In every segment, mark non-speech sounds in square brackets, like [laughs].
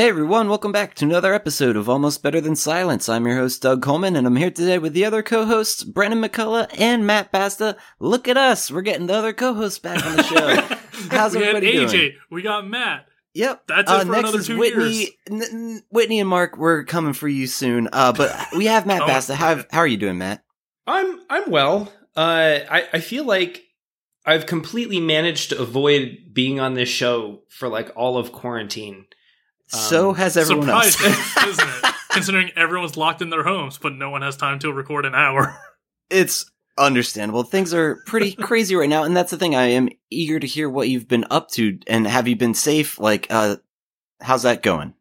Hey everyone, welcome back to another episode of Almost Better Than Silence. I'm your host Doug Coleman, and I'm here today with the other co-hosts Brennan McCullough and Matt Basta. Look at us, we're getting the other co-hosts back on the show. [laughs] How's we had everybody AJ, doing? we got Matt. Yep, That's it uh, for next another is two Whitney. years. N- n- Whitney and Mark, we're coming for you soon. Uh, but we have Matt [laughs] Oh, Basta. How how are you doing, Matt? I'm I'm well. Uh, I I feel like I've completely managed to avoid being on this show for like all of quarantine. So Um, has everyone else. Surprising, [laughs] isn't it? Considering everyone's locked in their homes, but no one has time to record an hour. it's understandable. Things are pretty [laughs] crazy right now, and that's the thing. I am eager to hear what you've been up to, and have you been safe? Like, uh, how's that going?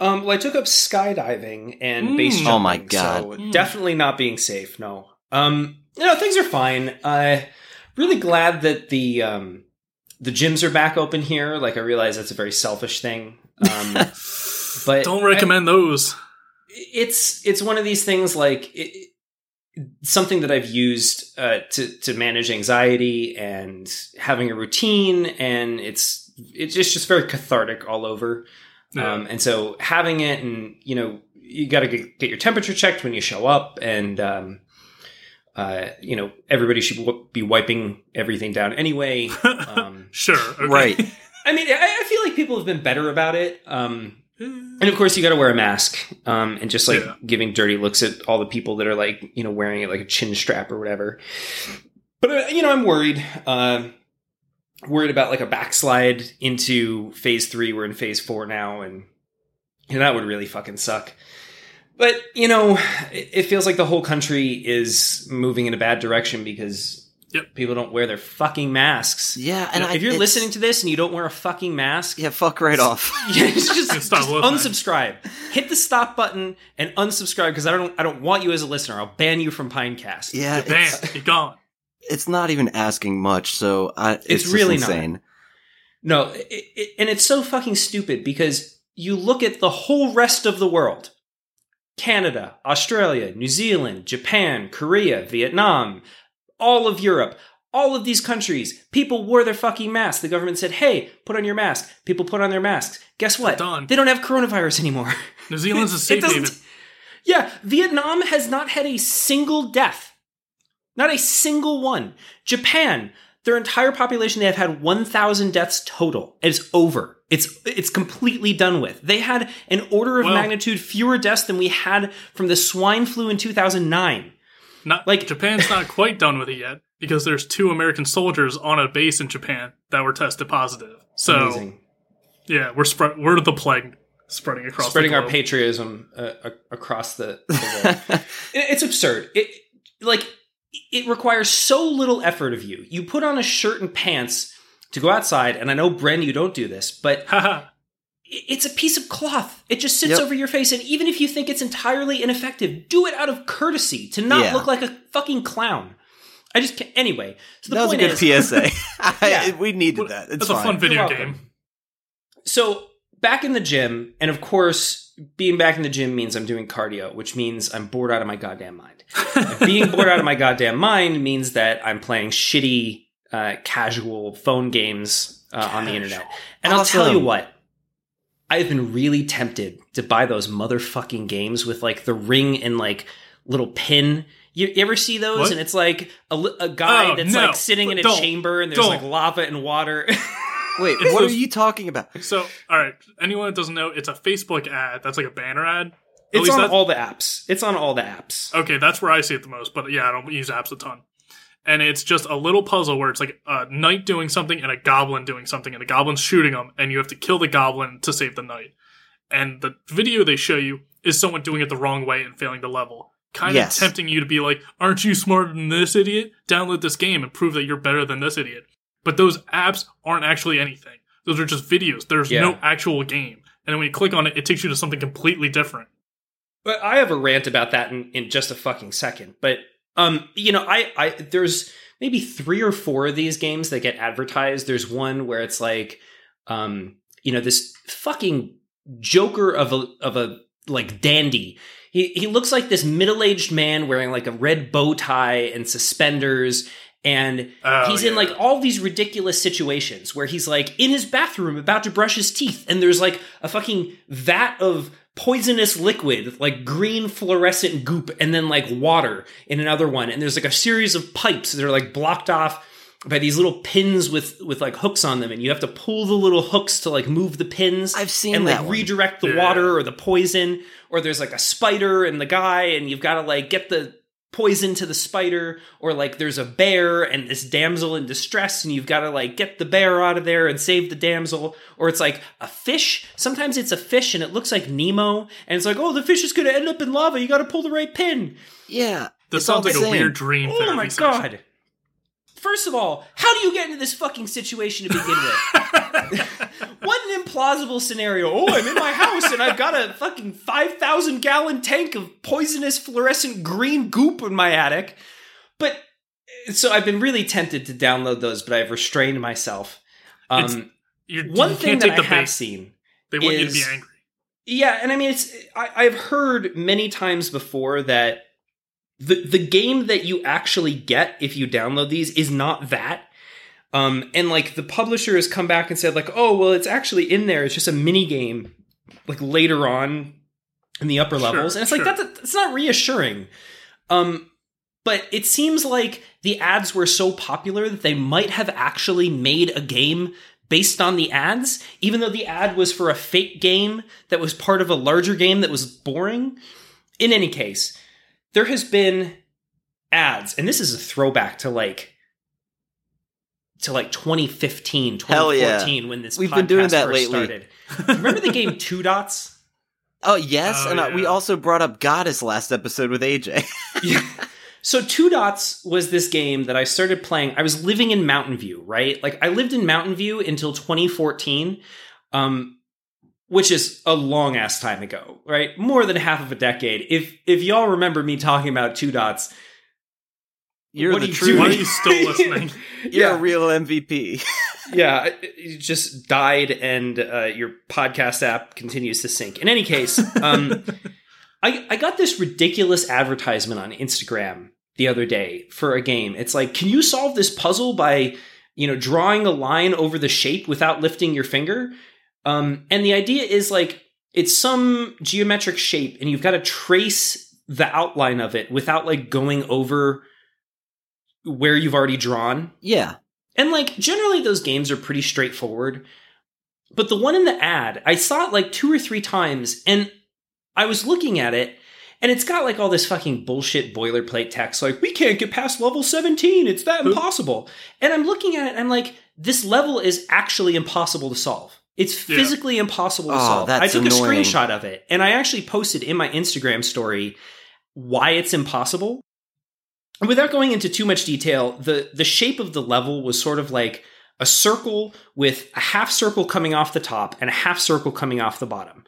Um, well, I took up skydiving and Mm. base jumping. Oh my God. So Mm. definitely not being safe. No. Um, you know things are fine. Uh, really glad that the um the gyms are back open here. Like I realize that's a very selfish thing. Um, [laughs] but Don't recommend those. it's it's one of these things like it, something that I've used uh, to to manage anxiety and having a routine, and it's it's just just very cathartic all over. Yeah. Um, and so having it, and you know, you got to get, get your temperature checked when you show up, and um, uh, you know, everybody should w- be wiping everything down anyway. [laughs] Um, sure. Okay. Right. I mean, I, I feel like people have been better about it. Um, and of course, you got to wear a mask, um, and just like Yeah. giving dirty looks at all the people that are like, you know, wearing it like a chin strap or whatever. But uh, you know, I'm worried. Uh, worried about like a backslide into phase three. We're in phase four now, and know, that would really fucking suck. But you know, it, it feels like the whole country is moving in a bad direction because Yep. people don't wear their fucking masks. Yeah, and I, if you're it's- listening to this and you don't wear a fucking mask, yeah, fuck right off. [laughs] yeah, just, just, Stop just listening. unsubscribe. Hit the stop button and unsubscribe because I don't I don't want you as a listener. I'll ban you from Pinecast. Yeah, You're banned. it's, You're gone. it's not even asking much, so I, it's, It's just really not. insane. No, it, it, and it's so fucking stupid because you look at the whole rest of the world. Canada, Australia, New Zealand, Japan, Korea, Vietnam, all of Europe, all of these countries, people wore their fucking masks. The government said, "Hey, put on your mask." People put on their masks. Guess what? Done. They don't have coronavirus anymore. New Zealand's [laughs] a safe haven. Yeah, Vietnam has not had a single death. Not a single one. Japan, their entire population, they have had 1,000 deaths total. It's over. It's it's completely done with. They had an order of Well- magnitude fewer deaths than we had from the swine flu in 2009. Not Like- like Japan's not [laughs] quite done with it yet because there's two American soldiers on a base in Japan that were tested positive. So Amazing. yeah, we're spread. We're the plague spreading across. Spreading the our patriotism uh, across the, the world. [laughs] It's absurd. It like it requires so little effort of you. You put on a shirt and pants to go outside, and I know Bren, you don't do this, but Haha. It's a piece of cloth. It just sits Yep. over your face, and even if you think it's entirely ineffective, do it out of courtesy to not Yeah. look like a fucking clown. I just can't. Anyway, so the that was a good is, PSA. [laughs] [laughs] Yeah. we needed that. It's That's a fun video game. So back in the gym, and of course, being back in the gym means I'm doing cardio, which means I'm bored out of my goddamn mind. [laughs] Being bored out of my goddamn mind means that I'm playing shitty, uh, casual phone games uh, on the internet. And I'll tell you what. I've been really tempted to buy those motherfucking games with like the ring and like little pin. You, you ever see those? What? And it's like a, a guy Oh, that's no. like sitting in a Don't. chamber and there's like Don't. lava and water. [laughs] Wait, It's what are you talking about? So, all right, anyone that doesn't know, it's a Facebook ad. That's like a banner ad. At it's on that's- all the apps. It's on all the apps. Okay, that's where I see it the most. But yeah, I don't use apps a ton. And it's just a little puzzle where it's like a knight doing something and a goblin doing something, and the goblin's shooting them, and you have to kill the goblin to save the knight. And the video they show you is someone doing it the wrong way and failing the level. Kind Yes. of tempting you to be like, aren't you smarter than this idiot? Download this game and prove that you're better than this idiot. But those apps aren't actually anything. Those are just videos. There's Yeah. no actual game. And when you click on it, it takes you to something completely different. But I have a rant about that in, in just a fucking second. But um, you know, I, I there's maybe three or four of these games that get advertised. There's one where it's like, um, you know, this fucking joker of a of a like dandy. He he looks like this middle aged man wearing like a red bow tie and suspenders, and Oh, he's in like all these ridiculous situations where he's like in his bathroom about to brush his teeth and there's like a fucking vat of poisonous liquid like green fluorescent goop and then like water in another one and there's like a series of pipes that are like blocked off by these little pins with with like hooks on them and you have to pull the little hooks to like move the pins I've seen and like that one. redirect the Yeah. water or the poison or there's like a spider and the guy and you've got to like get the poison to the spider or like there's a bear and this damsel in distress and you've got to like get the bear out of there and save the damsel or it's like a fish sometimes it's a fish and it looks like nemo and it's like oh the fish is going to end up in lava you got to pull the right pin Yeah. This sounds like a same. weird dream. oh therapy my session. god first of all how do you get into this fucking situation to begin with [laughs] what an implausible scenario. Oh, I'm in my house and I've got a fucking 5,000 gallon tank of poisonous fluorescent green goop in my attic. But so I've been really tempted to download those, but I've restrained myself. Um, one thing that I the have bait. seen. They want you to be angry. Yeah, and I mean, it's I, I've heard many times before that the the game that you actually get if you download these is not that. Um, and like the publisher has come back and said like, oh well, it's actually in there. It's just a mini game, like later on in the upper Sure, levels, and it's sure. like that's it's not reassuring. Um, but it seems like the ads were so popular that they might have actually made a game based on the ads, even though the ad was for a fake game that was part of a larger game that was boring. In any case, there has been ads, and this is a throwback to like to like 2015, Hell yeah. 2014 when this We've been doing that lately. started. Remember the game Two Dots? [laughs] Oh yes, Oh, and uh, we also brought up Goddess last episode with AJ. [laughs] Yeah. So Two Dots was this game that I started playing. I was living in Mountain View, right? Like I lived in Mountain View until 2014, um, which is a long ass time ago, right? More than half of a decade. If if y'all remember me talking about Two Dots, You're what the are you true. Why are you still [laughs] listening? You're yeah, a real MVP. yeah, it- you just died, and uh, your podcast app continues to sync. In any case, um, [laughs] I I got this ridiculous advertisement on Instagram the other day for a game. It's like, can you solve this puzzle by you know drawing a line over the shape without lifting your finger? Um, and the idea is like it's some geometric shape, and you've got to trace the outline of it without like going over where you've already drawn. yeah. And like generally those games are pretty straightforward. But the one in the ad, I saw it like two or three times and I was looking at it and it's got like all this fucking bullshit boilerplate text like we can't get past level 17, it's that impossible. And I'm looking at it and I'm like this level is actually impossible to solve. It's Yeah. physically impossible to Oh, solve. that's I took annoying. a screenshot of it and I actually posted in my Instagram story why it's impossible. And without going into too much detail, the the shape of the level was sort of like a circle with a half circle coming off the top and a half circle coming off the bottom.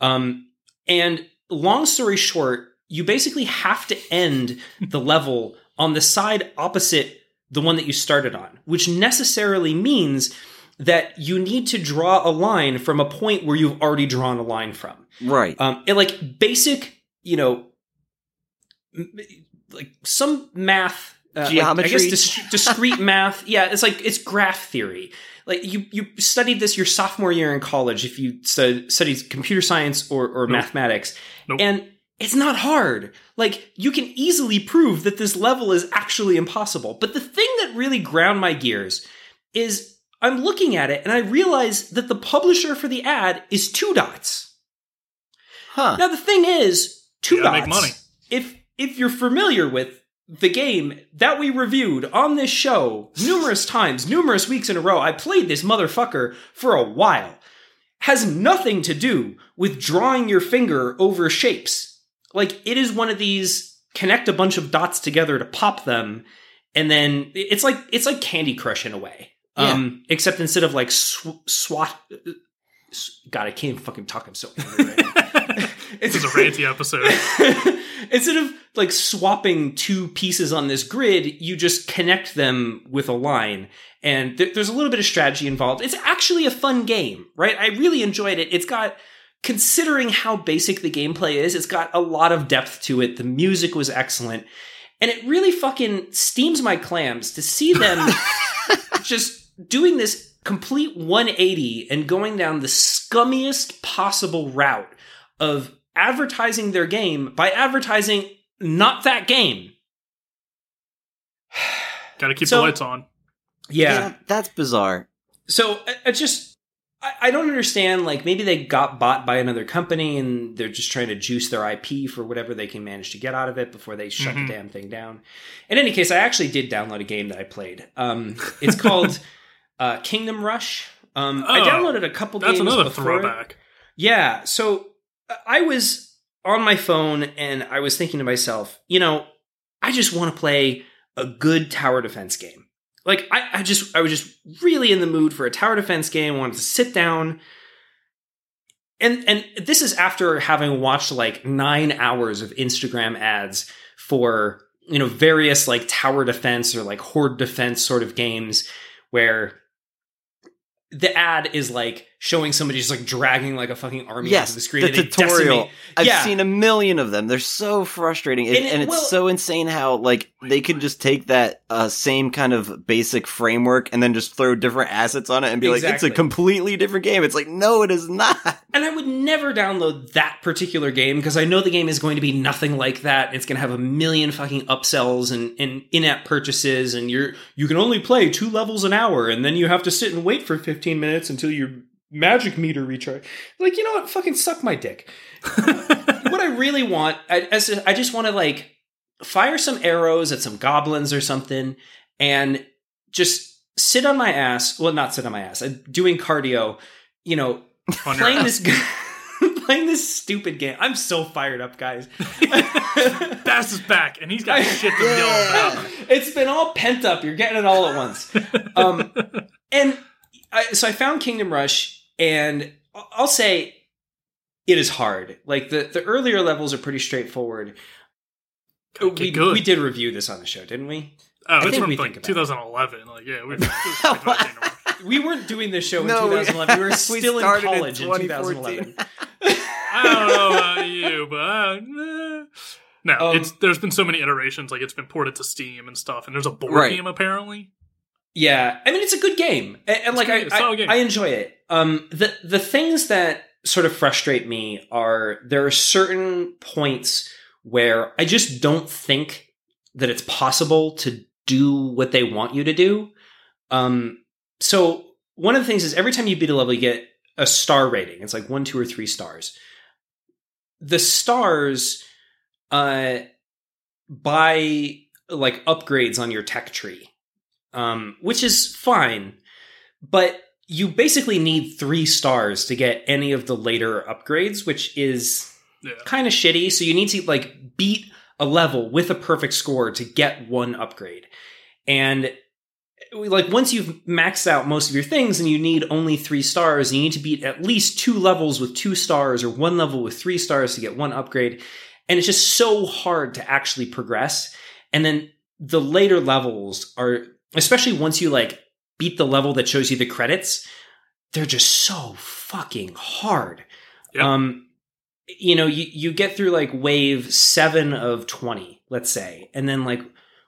Um, and long story short, you basically have to end the [laughs] level on the side opposite the one that you started on, which necessarily means that you need to draw a line from a point where you've already drawn a line from. Right. Um, and like basic, you know, like some math, uh, like, I Geometry. guess dis- discrete [laughs] math. Yeah, it's like it's graph theory. Like you, you studied this your sophomore year in college if you stu- studied computer science or, or Nope. mathematics, Nope. and it's not hard. Like you can easily prove that this level is actually impossible. But the thing that really ground my gears is I'm looking at it and I realize that the publisher for the ad is Two Dots. Huh. Now the thing is, two dots. make money. If if you're familiar with the game that we reviewed on this show numerous [laughs] times, numerous weeks in a row, I played this motherfucker for a while. Has nothing to do with drawing your finger over shapes. Like it is one of these connect a bunch of dots together to pop them, and then it's like it's like Candy Crush in a way. Um, except instead of like sw- swat. God, I can't even fucking talk. I'm so angry right now. [laughs] This is a [laughs] ranty episode. [laughs] Instead of like swapping two pieces on this grid, you just connect them with a line. And th- there's a little bit of strategy involved. It's actually a fun game, right? I really enjoyed it. It's got, considering how basic the gameplay is, it's got a lot of depth to it. The music was excellent. And it really fucking steams my clams to see them just doing this complete 180 and going down the scummiest possible route of advertising their game by advertising not that game. [sighs] Gotta keep So- the lights on. Yeah. that's bizarre. So I, I just I, I don't understand. Like maybe they got bought by another company and they're just trying to juice their IP for whatever they can manage to get out of it before they shut Mhm. the damn thing down. In any case, I actually did download a game that I played. Um, it's called [laughs] uh, Kingdom Rush. Um, I Oh, downloaded a couple That's games another it. throwback. Yeah. So uh, I was on my phone and I was thinking to myself, you know, I just want to play a good tower defense game. Like I, I just I was just really in the mood for a tower defense game. I wanted to sit down. And and this is after having watched like nine hours of Instagram ads for you know various like tower defense or like horde defense sort of games where the ad is like showing somebody just like dragging like a fucking army Yes, onto the screen. the tutorial. I've Yeah. seen a million of them. They're so frustrating, and, And it- and it's well- so insane how like they could just take that uh, same kind of basic framework and then just throw different assets on it and be like, it's a completely different game. It's like, no, it is not. And I would never download that particular game because I know the game is going to be nothing like that. It's going to have a million fucking upsells and, and in-app purchases, and you're you can only play two levels an hour, and then you have to sit and wait for 15 minutes until your magic meter recharge. Like, you know what? Fucking suck my dick. [laughs] what I really want, I, as a- I just want to like fire some arrows at some goblins or something, and just sit on my ass. Well, not sit on my ass. uh, Doing cardio. You know, [laughs] On playing this [laughs] playing this stupid game. I'm so fired up, guys. Bass is back, and he's got shit to yell about. it's been all pent up. You're getting it all at once. Um, and I, so I found Kingdom Rush, and I'll- I'll say it is hard. Like the the earlier levels are pretty straightforward. Gotta we, good. we did review this on the show, didn't we? Oh, I it's think from we like think about 2011. Like, yeah, we. [laughs] we [laughs] We weren't doing this show in No, [laughs] 2011. We, were still in in college in, 2014. 2011. I don't know about you, but uh, no, Um, it's there's been so many iterations. Like it's been ported to Steam and stuff, and there's a board Right. game apparently. Yeah, I mean it's a good game, and, and like. I, It's a solid I, game. I enjoy it. Um, the the things that sort of frustrate me are there are certain points where I just don't think that it's possible to do what they want you to do. Um, so one of the things is every time you beat a level, you get a star rating. It's like one, two, or three stars. The stars, uh, buy like upgrades on your tech tree um, which is fine, but you basically need three stars to get any of the later upgrades, which is Yeah. kind of shitty. So you need to like beat a level with a perfect score to get one upgrade. And like once you've maxed out most of your things and you need only three stars, you need to beat at least two levels with two stars or one level with three stars to get one upgrade. And it's just so hard to actually progress. And then the later levels are, especially once you like beat the level that shows you the credits, they're just so fucking hard. Yep. Um, you know, you, you get through like wave seven of 20, let's say, and then like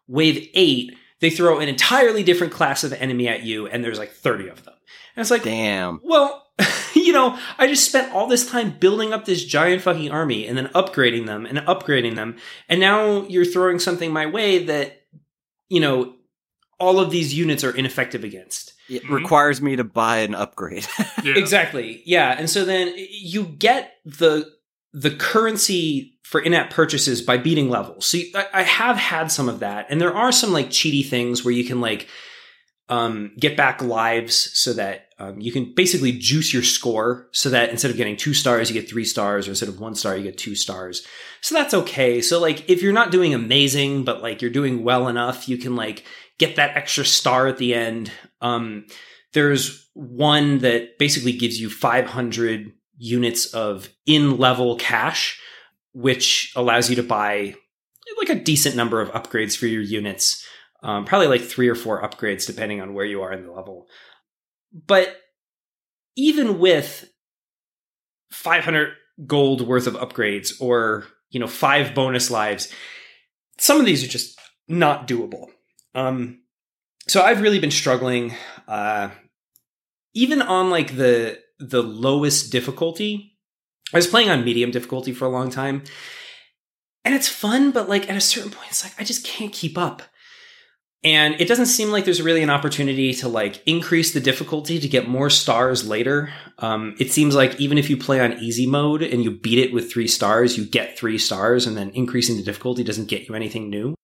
wave eight, they throw an entirely different class of enemy at you, and there's like 30 of them. And it's like, Damn. well, [laughs] you know, I just spent all this time building up this giant fucking army and then upgrading them and upgrading them. And now you're throwing something my way that, you know, all of these units are ineffective against. It Mhm. requires me to buy an upgrade. [laughs] Yeah. Exactly. Yeah. And so then you get the the currency for in-app purchases by beating levels. So you, I, I have had some of that, and there are some like cheaty things where you can like um, get back lives so that um, you can basically juice your score so that instead of getting two stars, you get three stars, or instead of one star, you get two stars. So that's okay. So like if you're not doing amazing, but like you're doing well enough, you can like get that extra star at the end. Um, there's one that basically gives you 500 units of in level cash, which allows you to buy like a decent number of upgrades for your units. Um, probably like three or four upgrades depending on where you are in the level. But even with 500 gold worth of upgrades or, you know, five bonus lives, some of these are just not doable. Um, so I've really been struggling, uh, even on like the the lowest difficulty. I was playing on medium difficulty for a long time, and it's fun, but like at a certain point, it's like I just can't keep up. And it doesn't seem like there's really an opportunity to like increase the difficulty to get more stars later. Um, it seems like even if you play on easy mode and you beat it with three stars, you get three stars, and then increasing the difficulty doesn't get you anything new.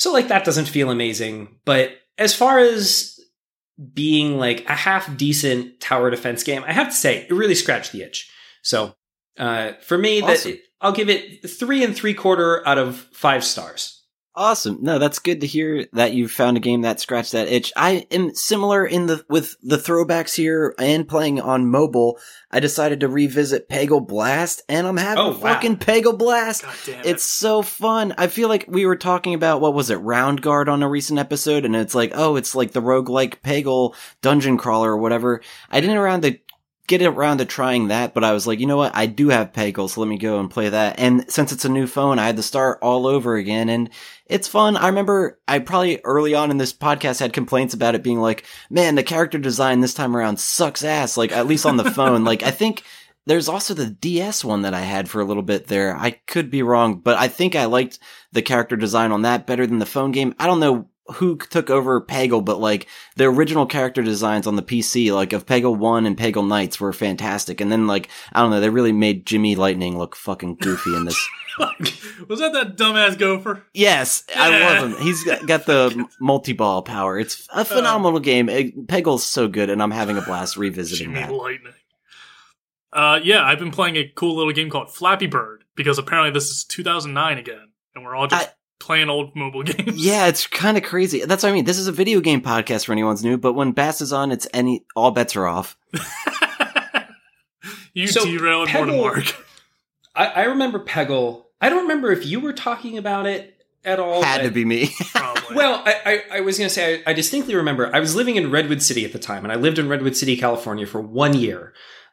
So like that doesn't feel amazing. But as far as being like a half decent tower defense game, I have to say it really scratched the itch. So uh, for me, Awesome. that I'll give it three and three quarter out of five stars. Awesome. No, that's good to hear that you found a game that scratched that itch. I am similar in the with the throwbacks here and playing on mobile. I decided to revisit Peggle Blast and I'm having Oh, wow. fucking Peggle Blast. It. It's so fun. I feel like we were talking about what was it, Roundguard on a recent episode, and it's like, oh, it's like the roguelike Peggle dungeon crawler or whatever. I didn't around to get around to trying that, but I was like, you know what? I do have Peggle, so let me go and play that. And since it's a new phone, I had to start all over again, and it's fun. I remember I probably early on in this podcast had complaints about it being like, man, the character design this time around sucks ass. Like at least on the phone. Like I think there's also the DS one that I had for a little bit there. I could be wrong, but I think I liked the character design on that better than the phone game. I don't know who took over Peggle, but like the original character designs on the PC, like of Peggle 1 and Peggle Nights were fantastic. And then like, I don't know, they really made Jimmy Lightning look fucking goofy in this. [laughs] Was that that dumbass gopher? Yes, I love him. He's got, got the [laughs] multi-ball power. It's a phenomenal game. Peggle's so good, and I'm having a blast revisiting Jimmy that. Lightning. Uh, yeah, I've been playing a cool little game called Flappy Bird because apparently this is 2009 again, and we're all just I- playing old mobile [laughs] games. Yeah, it's kind of crazy. That's what I mean. This is a video game podcast for anyone's new, but when Bass is on, it's any all bets are off. [laughs] you So, derailed more than Peggle- Mark. I, I remember Peggle. I don't remember if you were talking about it at all. Had to be me. Well, I, I, I was going to say, I, I distinctly remember I was living in Redwood City at the time, and I lived in Redwood City, California for one year.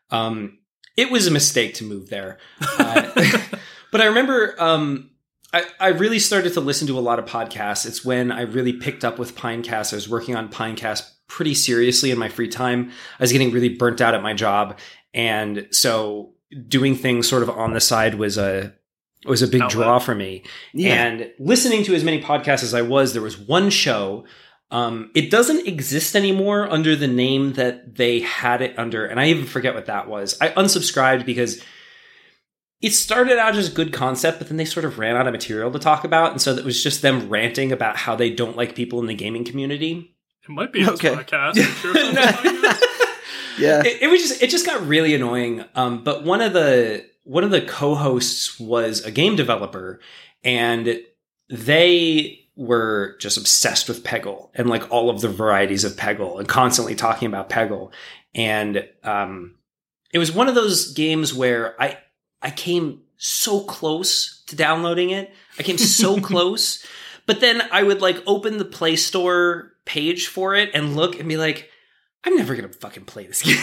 Um, it was a mistake to move there. Uh, [laughs] but I remember um, I, I really started to listen to a lot of podcasts. It's when I really picked up with Pinecast. I was working on Pinecast pretty seriously in my free time. I was getting really burnt out at my job. And so doing things sort of on the side was a was a big Outlet. draw for me. yeah. And listening to as many podcasts as I was, there was one show. Um, it doesn't exist anymore under the name that they had it under, and I even forget what that was. I unsubscribed because it started out as a good concept, but then they sort of ran out of material to talk about, and so it was just them ranting about how they don't like people in the gaming community. it might be in this Okay. podcast. [laughs] Sure it's on the podcast. yeah. it, it was just it just got really annoying. Um, but one of the one of the co-hosts was a game developer, and they were just obsessed with Peggle and like all of the varieties of Peggle and constantly talking about Peggle. And um, it was one of those games where I I came so close to downloading it. I came so [laughs] close, but then I would like open the Play Store page for it and look and be like, I'm never gonna fucking play this [laughs] game.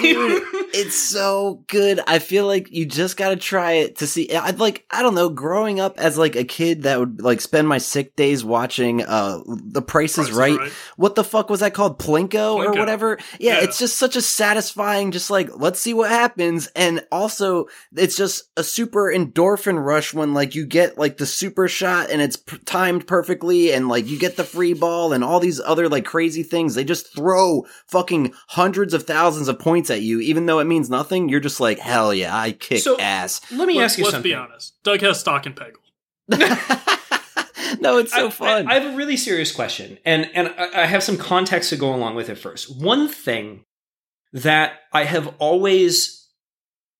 Dude, it's so good. I feel like you just gotta try it to see. I'd like, I don't know, growing up as like a kid that would like spend my sick days watching, uh, The Price is Price is Right. Right. What the fuck was that called? Plinko, or whatever? Yeah, Yeah. it's just such a satisfying, just like, let's see what happens. And also, it's just a super endorphin rush when like you get like the super shot and it's p- timed perfectly and like you get the free ball and all these other like crazy things. They just throw fucking hundreds of thousands of points at you, even though it means nothing. You're just like, hell yeah, I kick So- ass. Let me Let- ask you let's something. be honest. Doug has stock in Peggle. [laughs] no, it's so I- fun. I, I have a really serious question, and and I I have some context to go along with it first. One thing that I have always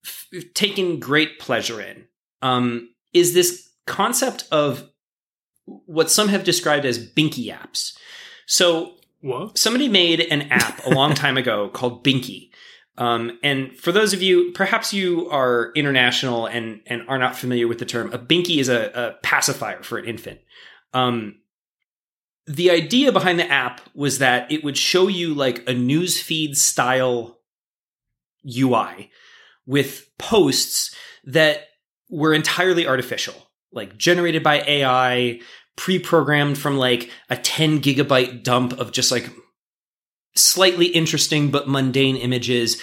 f- taken great pleasure in um, is this concept of what some have described as Binky apps. So What? somebody made an app a long time ago [laughs] called Binky. Um, and for those of you, perhaps you are international and, and are not familiar with the term, a Binky is a, a pacifier for an infant. Um, the idea behind the app was that it would show you like a newsfeed style UI with posts that were entirely artificial, like generated by AI, pre-programmed from like a 10 gigabyte dump of just like slightly interesting but mundane images.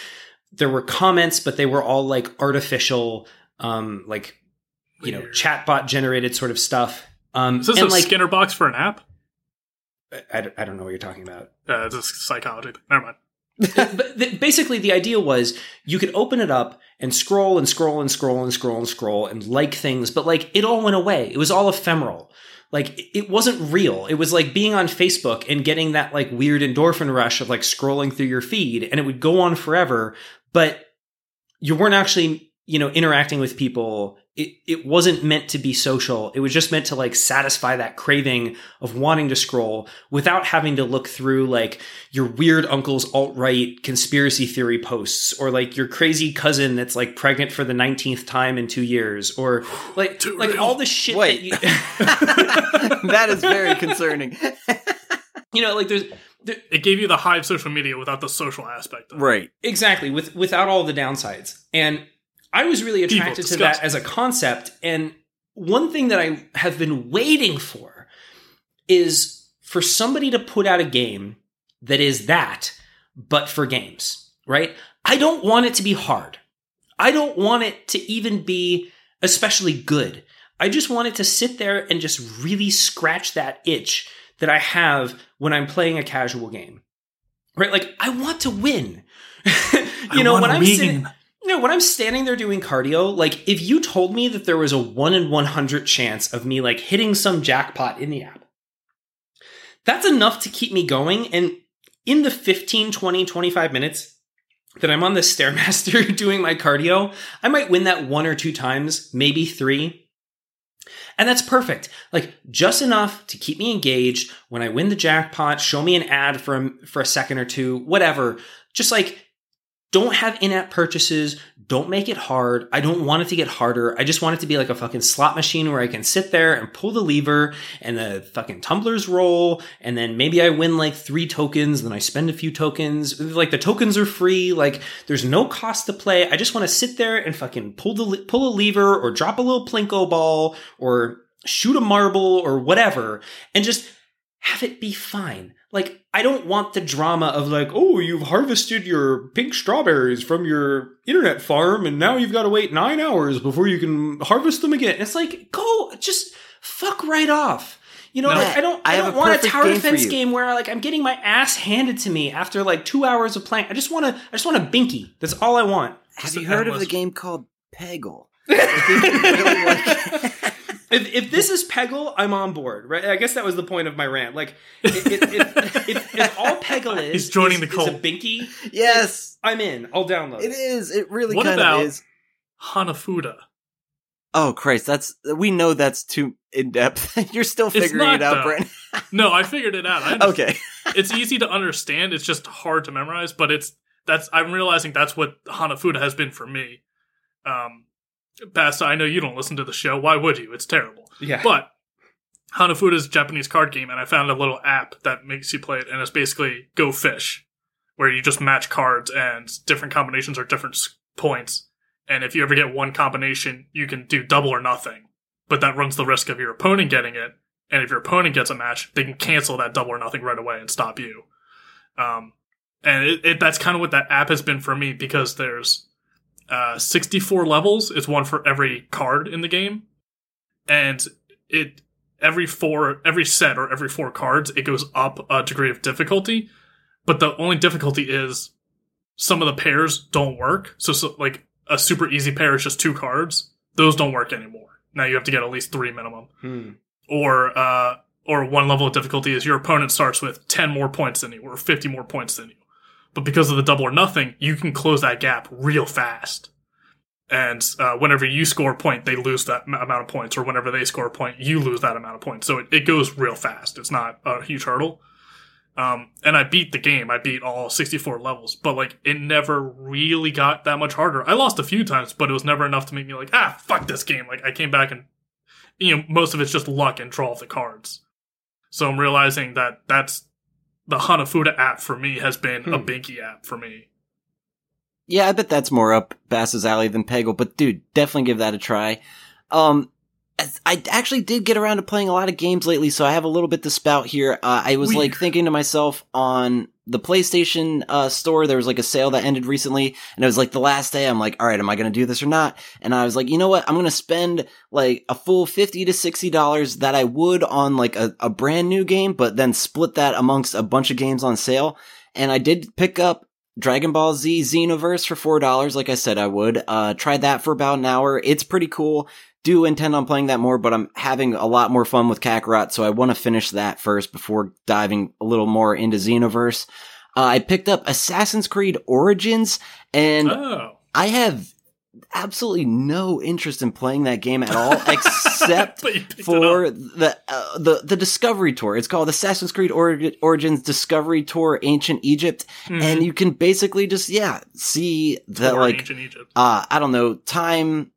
There were comments, but they were all like artificial, um, like you know, chatbot generated sort of stuff. Um, Is this and a like Skinner box for an app? I, I don't know what you're talking about. Uh, it's a psychology. Never mind. [laughs] but th- basically, the idea was you could open it up and scroll and scroll and scroll and scroll and scroll and like things, but like it all went away. It was all ephemeral. Like it- wasn't real. It was like being on Facebook and getting that like weird endorphin rush of like scrolling through your feed, and it would go on forever. But you weren't actually, you know, interacting with people. It it wasn't meant to be social. It was just meant to like satisfy that craving of wanting to scroll without having to look through like your weird uncle's alt right conspiracy theory posts or like your crazy cousin that's like pregnant for the 19th time in two years or like Too like real. all the shit Wait. that you [laughs] [laughs] that is very concerning. [laughs] you know like there's there, It gave you the hive social media without the social aspect. Of it. right. exactly with without all the downsides and i was really attracted to that as a concept and one thing that i have been waiting for is for somebody to put out a game that is that but for games right? I don't want it to be hard. I don't want it to even be especially good. I just want it to sit there and just really scratch that itch that i have when i'm playing a casual game right? Like i want to win. [laughs] You I know when i'm win. sitting you know, when I'm standing there doing cardio, like if you told me that there was a 1 in 100 chance of me like hitting some jackpot in the app, that's enough to keep me going. And in the 15, 20, 25 minutes that I'm on the [laughs] Stairmaster [laughs] doing my cardio, I might win that one or two times, maybe three. And that's perfect. Like just enough to keep me engaged. When I win the jackpot, show me an ad for a, for a second or two, whatever. Just like don't have in-app purchases. Don't make it hard. I don't want it to get harder. I just want it to be like a fucking slot machine where I can sit there and pull the lever and the fucking tumblers roll. And then maybe I win like three tokens. Then I spend a few tokens. Like the tokens are free. Like there's no cost to play. I just want to sit there and fucking pull the, pull a lever or drop a little plinko ball or shoot a marble or whatever and just have it be fine. Like, I don't want the drama of like, oh, you've harvested your pink strawberries from your internet farm and now you've got to wait nine hours before you can harvest them again. It's like, go, just fuck right off. You know, No. like, I don't, I, I don't a want a tower game defense game where like I'm getting my ass handed to me after like two hours of playing. I just want to, I just want a binky. That's all I want. Have Just you heard of the game called Peggle? [laughs] if, if this is Peggle, I'm on board, right? I guess that was the point of my rant. Like, if, if, if, if, if all Peggle [laughs] is, He's joining is, the is a binky, yes, I'm in. I'll download it it. is. It really What kind about- of is. Hanafuda. Oh Christ, that's we know that's too in depth. [laughs] You're still figuring not, it out, though. Brent. [laughs] No, I figured it out. I understand. okay. it's easy to understand. It's just hard to memorize. But it's that's I'm realizing that's what Hanafuda has been for me. Um, Basta, I know you don't listen to the show. Why would you? It's terrible. Yeah. But Hanafuda's a Japanese card game, and I found a little app that makes you play it, and it's basically Go Fish, where you just match cards, and different combinations are different points. And if you ever get one combination, you can do double or nothing, but that runs the risk of your opponent getting it. And if your opponent gets a match, they can cancel that double or nothing right away and stop you. Um, and it, it, that's kind of what that app has been for me because there's uh, 64 levels. It's one for every card in the game, and it every four every set or every four cards it goes up a degree of difficulty. But the only difficulty is some of the pairs don't work. So, so like a super easy pair is just two cards. Those don't work anymore. Now you have to get at least three minimum Hmm. or uh, or one level of difficulty is your opponent starts with 10 more points than you or 50 more points than you. But because of the double or nothing, you can close that gap real fast. And uh, whenever you score a point, they lose that m- amount of points, or whenever they score a point, you lose that amount of points. So it, it goes real fast. It's not a huge hurdle. Um, and I beat the game. I beat all 64 levels, but like it never really got that much harder. I lost a few times, but it was never enough to make me like, ah, fuck this game. Like I came back and you know, most of it's just luck and draw of the cards. So I'm realizing that that's the Hanafuda app for me has been a Hmm. Binky app for me. Yeah, I bet that's more up Bass's alley than Peggle, but dude, definitely give that a try. Um, I actually did get around to playing a lot of games lately, so I have a little bit to spout here. Uh, I was We- like thinking to myself on the PlayStation uh, store, there was like a sale that ended recently, and it was like the last day. I'm like, all right, am I going to do this or not? And I was like, you know what? I'm going to spend like a full fifty to sixty dollars that I would on like a, a brand new game, but then split that amongst a bunch of games on sale. And I did pick up Dragon Ball Z Xenoverse for four dollars, like I said I would. Uh, tried that for about an hour. It's pretty cool. Do intend on playing that more, but I'm having a lot more fun with Kakarot, so I want to finish that first before diving a little more into Xenoverse. Uh, I picked up Assassin's Creed Origins, and Oh, I have absolutely no interest in playing that game at all, [laughs] except but you picked it for the uh, the the Discovery Tour. It's called Assassin's Creed Ori- Origins Discovery Tour Ancient Egypt, Mhm. and you can basically just yeah see the Or like ancient Egypt. uh I don't know time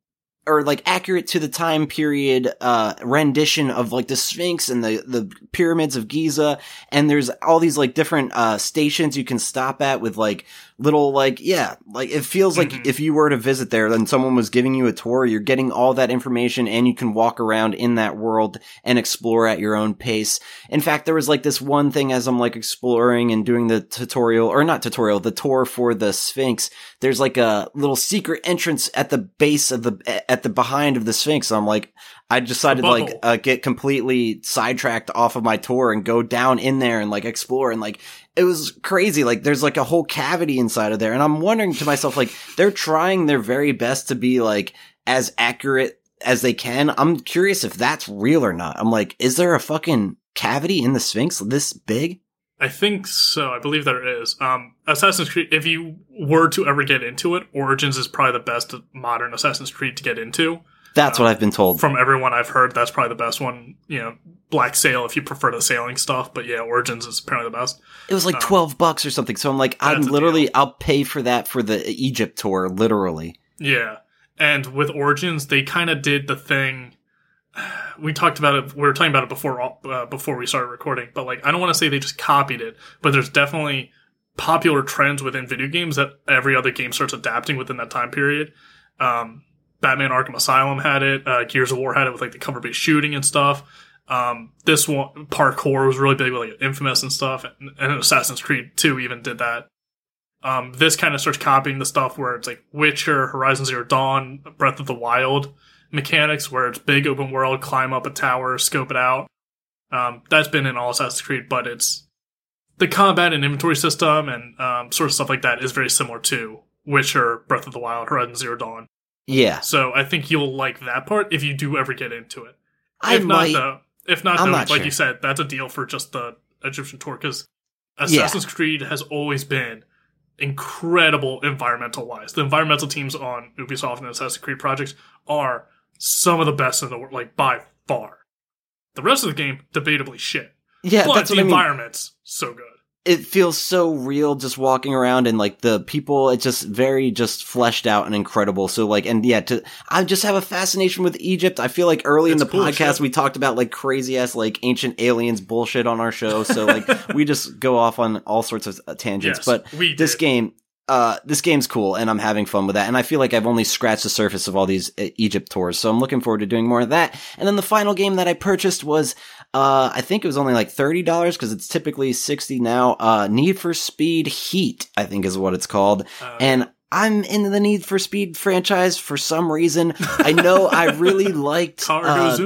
or like accurate to the time period uh rendition of like the Sphinx and the the pyramids of Giza. And there's all these like different uh stations you can stop at with like little like yeah like it feels like Mhm. if you were to visit there then someone was giving you a tour you're getting all that information and you can walk around in that world and explore at your own pace in fact there was like this one thing as i'm like exploring and doing the tutorial or not tutorial the tour for the sphinx there's like a little secret entrance at the base of the at the behind of the sphinx i'm like i decided to like uh, get completely sidetracked off of my tour and go down in there and like explore and like it was crazy. Like there's like a whole cavity inside of there. And I'm wondering to myself, like they're trying their very best to be like as accurate as they can. I'm curious if that's real or not. I'm like, is there a fucking cavity in the Sphinx this big? I think so. I believe there is. Um, Assassin's Creed. If you were to ever get into it, Origins is probably the best modern Assassin's Creed to get into. That's what I've been told. From everyone I've heard, that's probably the best one. You know, Black Sail if you prefer the sailing stuff, but yeah, Origins is apparently the best. It was like um, 12 bucks or something. So I'm like, I'm literally, I'll pay for that for the Egypt tour, literally. Yeah, and with Origins, they kind of did the thing. We talked about it. We were talking about it before uh, before we started recording, but like I don't want to say they just copied it, but there's definitely popular trends within video games that every other game starts adapting within that time period. Um, Batman Arkham Asylum had it. Uh, Gears of War had it with like the cover based shooting and stuff. Um, this one parkour was really big with like Infamous and stuff, and, and Assassin's Creed 2 even did that. Um, this kind of starts copying the stuff where it's like Witcher, Horizon Zero Dawn, Breath of the Wild mechanics, where it's big open world, climb up a tower, scope it out. Um, that's been in all Assassin's Creed, but it's the combat and inventory system and um, sort of stuff like that is very similar to Witcher, Breath of the Wild, Horizon Zero Dawn. Yeah. So I think you'll like that part if you do ever get into it. I if might. not, though, if not, though, not like sure. you said, that's a deal for just the Egyptian tour because Assassin's Creed has always been incredible environmental wise. The environmental teams on Ubisoft and Assassin's Creed projects are some of the best in the world, like by far. The rest of the game, debatably shit. yeah, but that's the I mean. environment's so good. It feels so real just walking around and like the people it's just very just fleshed out and incredible. So like and yeah to i just have a fascination with egypt. I feel like early It's in the cool podcast shit. we talked about like crazy ass like ancient aliens bullshit on our show. So like [laughs] we just go off on all sorts of uh, tangents. Yes, but we this game uh this game's cool and i'm having fun with that. And i feel like i've only scratched the surface of all these uh, egypt tours. So i'm looking forward to doing more of that. And then the final game that i purchased was uh i think it was only like $30 because it's typically 60 now. Uh need for speed heat i think is what it's called. Uh, and I'm in the Need for Speed franchise for some reason. I know I really [laughs] liked uh,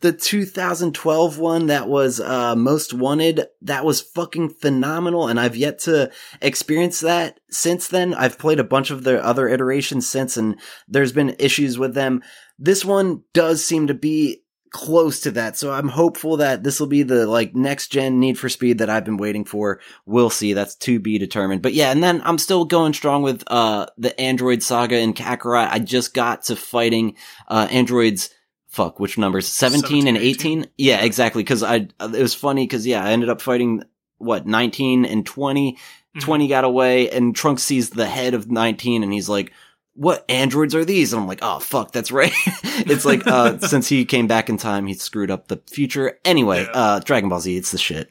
the 2012 one that was uh most wanted. That was fucking phenomenal and i've yet to experience that since then. I've played a bunch of the other iterations since and there's been issues with them. This one does seem to be close to that. So i'm hopeful that this will be the like next gen need for speed that i've been waiting for. We'll see. That's to be determined. But yeah and then i'm still going strong with uh the android saga in kakarot. I just got to fighting uh androids fuck which numbers? 17, 17, and 18 yeah exactly because i it was funny because yeah i ended up fighting what 19 and 20 Mhm. 20 got away and trunks sees the head of 19 and he's like what androids are these and i'm like oh fuck that's right [laughs] it's like uh [laughs] since he came back in time he screwed up the future anyway Yeah. uh dragon ball z it's the shit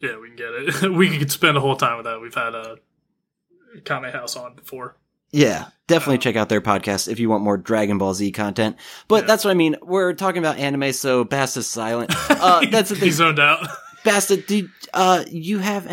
Yeah, we can get it. [laughs] we could spend a whole time with that. We've had a Kame House on before. Yeah, definitely Uh, check out their podcast if you want more Dragon Ball Z content. But Yeah. that's what I mean. We're talking about anime, so Basta's silent. Uh, that's the He thing. zoned out. Basta, did uh, you have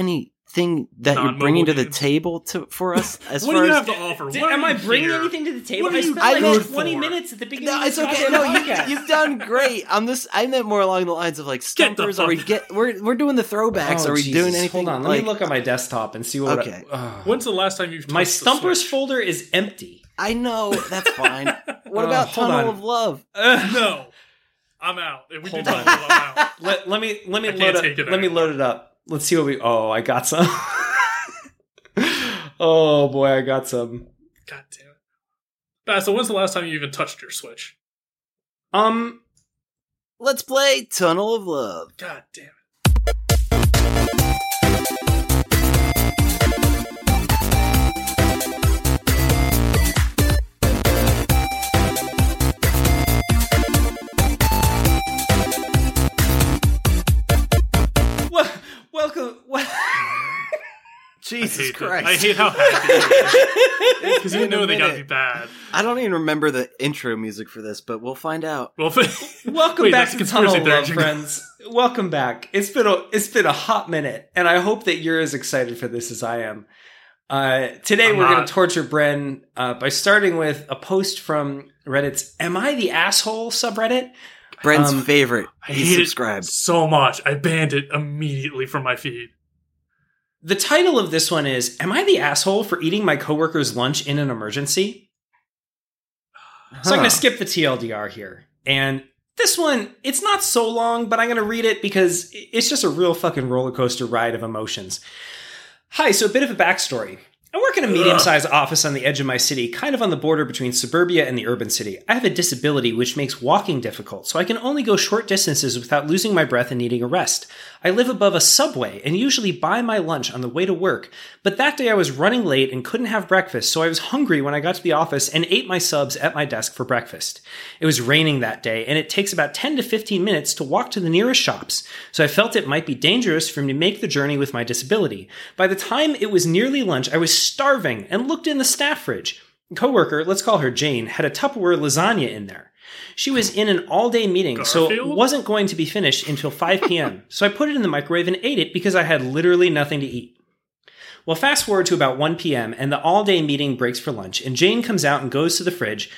anything that you're bringing to the games. table to for us? [laughs] As what far do you as have to offer? Did- What am I bringing here? anything to the table? What are I you spent like 20 for? minutes at the beginning no, of it's okay. No, you, you've done great. I'm this. I meant more along the lines of like Get stumpers. Are we get? We're we're doing the throwbacks. Oh, Are we Jesus. doing anything? Hold on, let like, me look at my desktop and see what. Okay. I, Ugh. When's the last time you've my touched the stumpers folder is empty. I know that's fine. [laughs] What Uh, about hold Tunnel on. of Love? Ugh. No, I'm out. If we do Hold Tunnel on. of Love, I'm out. [laughs] let, let me let me load up. it Let me load it up. Let's see what we. Oh, I got some. [laughs] oh boy, I got some. God damn it. Basta, when's the last time you even touched your Switch? Um, Let's play Tunnel of Love. God damn it. Welcome. [laughs] Well, I Jesus hate that. Christ! I hate how happy because [laughs] you been know a they gotta be bad. I don't even remember the intro music for this, but we'll find out. Well, [laughs] welcome Wait, back to Tunnel conspiracy of. Love, friends. Welcome back. It's been a it's been a hot minute, and I hope that you're as excited for this as I am. Uh, today I'm we're going to torture Bren uh, by starting with a post from Reddit's "Am I the asshole?" subreddit. Bren's Um, favorite. I He's hate subscribed. it so much. I banned it immediately from my feed. The title of this one is "Am I the asshole for eating my coworker's lunch in an emergency?" So I'm going to skip the TLDR here. And this one, it's not so long, but I'm going to read it because it's just a real fucking roller coaster ride of emotions. Hi, so a bit of a backstory. I work in a medium sized office on the edge of my city, kind of on the border between suburbia and the urban city. I have a disability which makes walking difficult, so I can only go short distances without losing my breath and needing a rest. I live above a subway and usually buy my lunch on the way to work, but that day I was running late and couldn't have breakfast, so I was hungry when I got to the office and ate my subs at my desk for breakfast. It was raining that day, and it takes about 10 to 15 minutes to walk to the nearest shops, so I felt it might be dangerous for me to make the journey with my disability. By the time it was nearly lunch, I was starving and looked in the staff fridge. Coworker, let's call her Jane, had a Tupperware lasagna in there. She was in an all day meeting, so it wasn't going to be finished until 5 [laughs] p.m. so I put it in the microwave and ate it because I had literally nothing to eat. Well, fast forward to about 1 p.m., and the all day meeting breaks for lunch, and Jane comes out and goes to the fridge.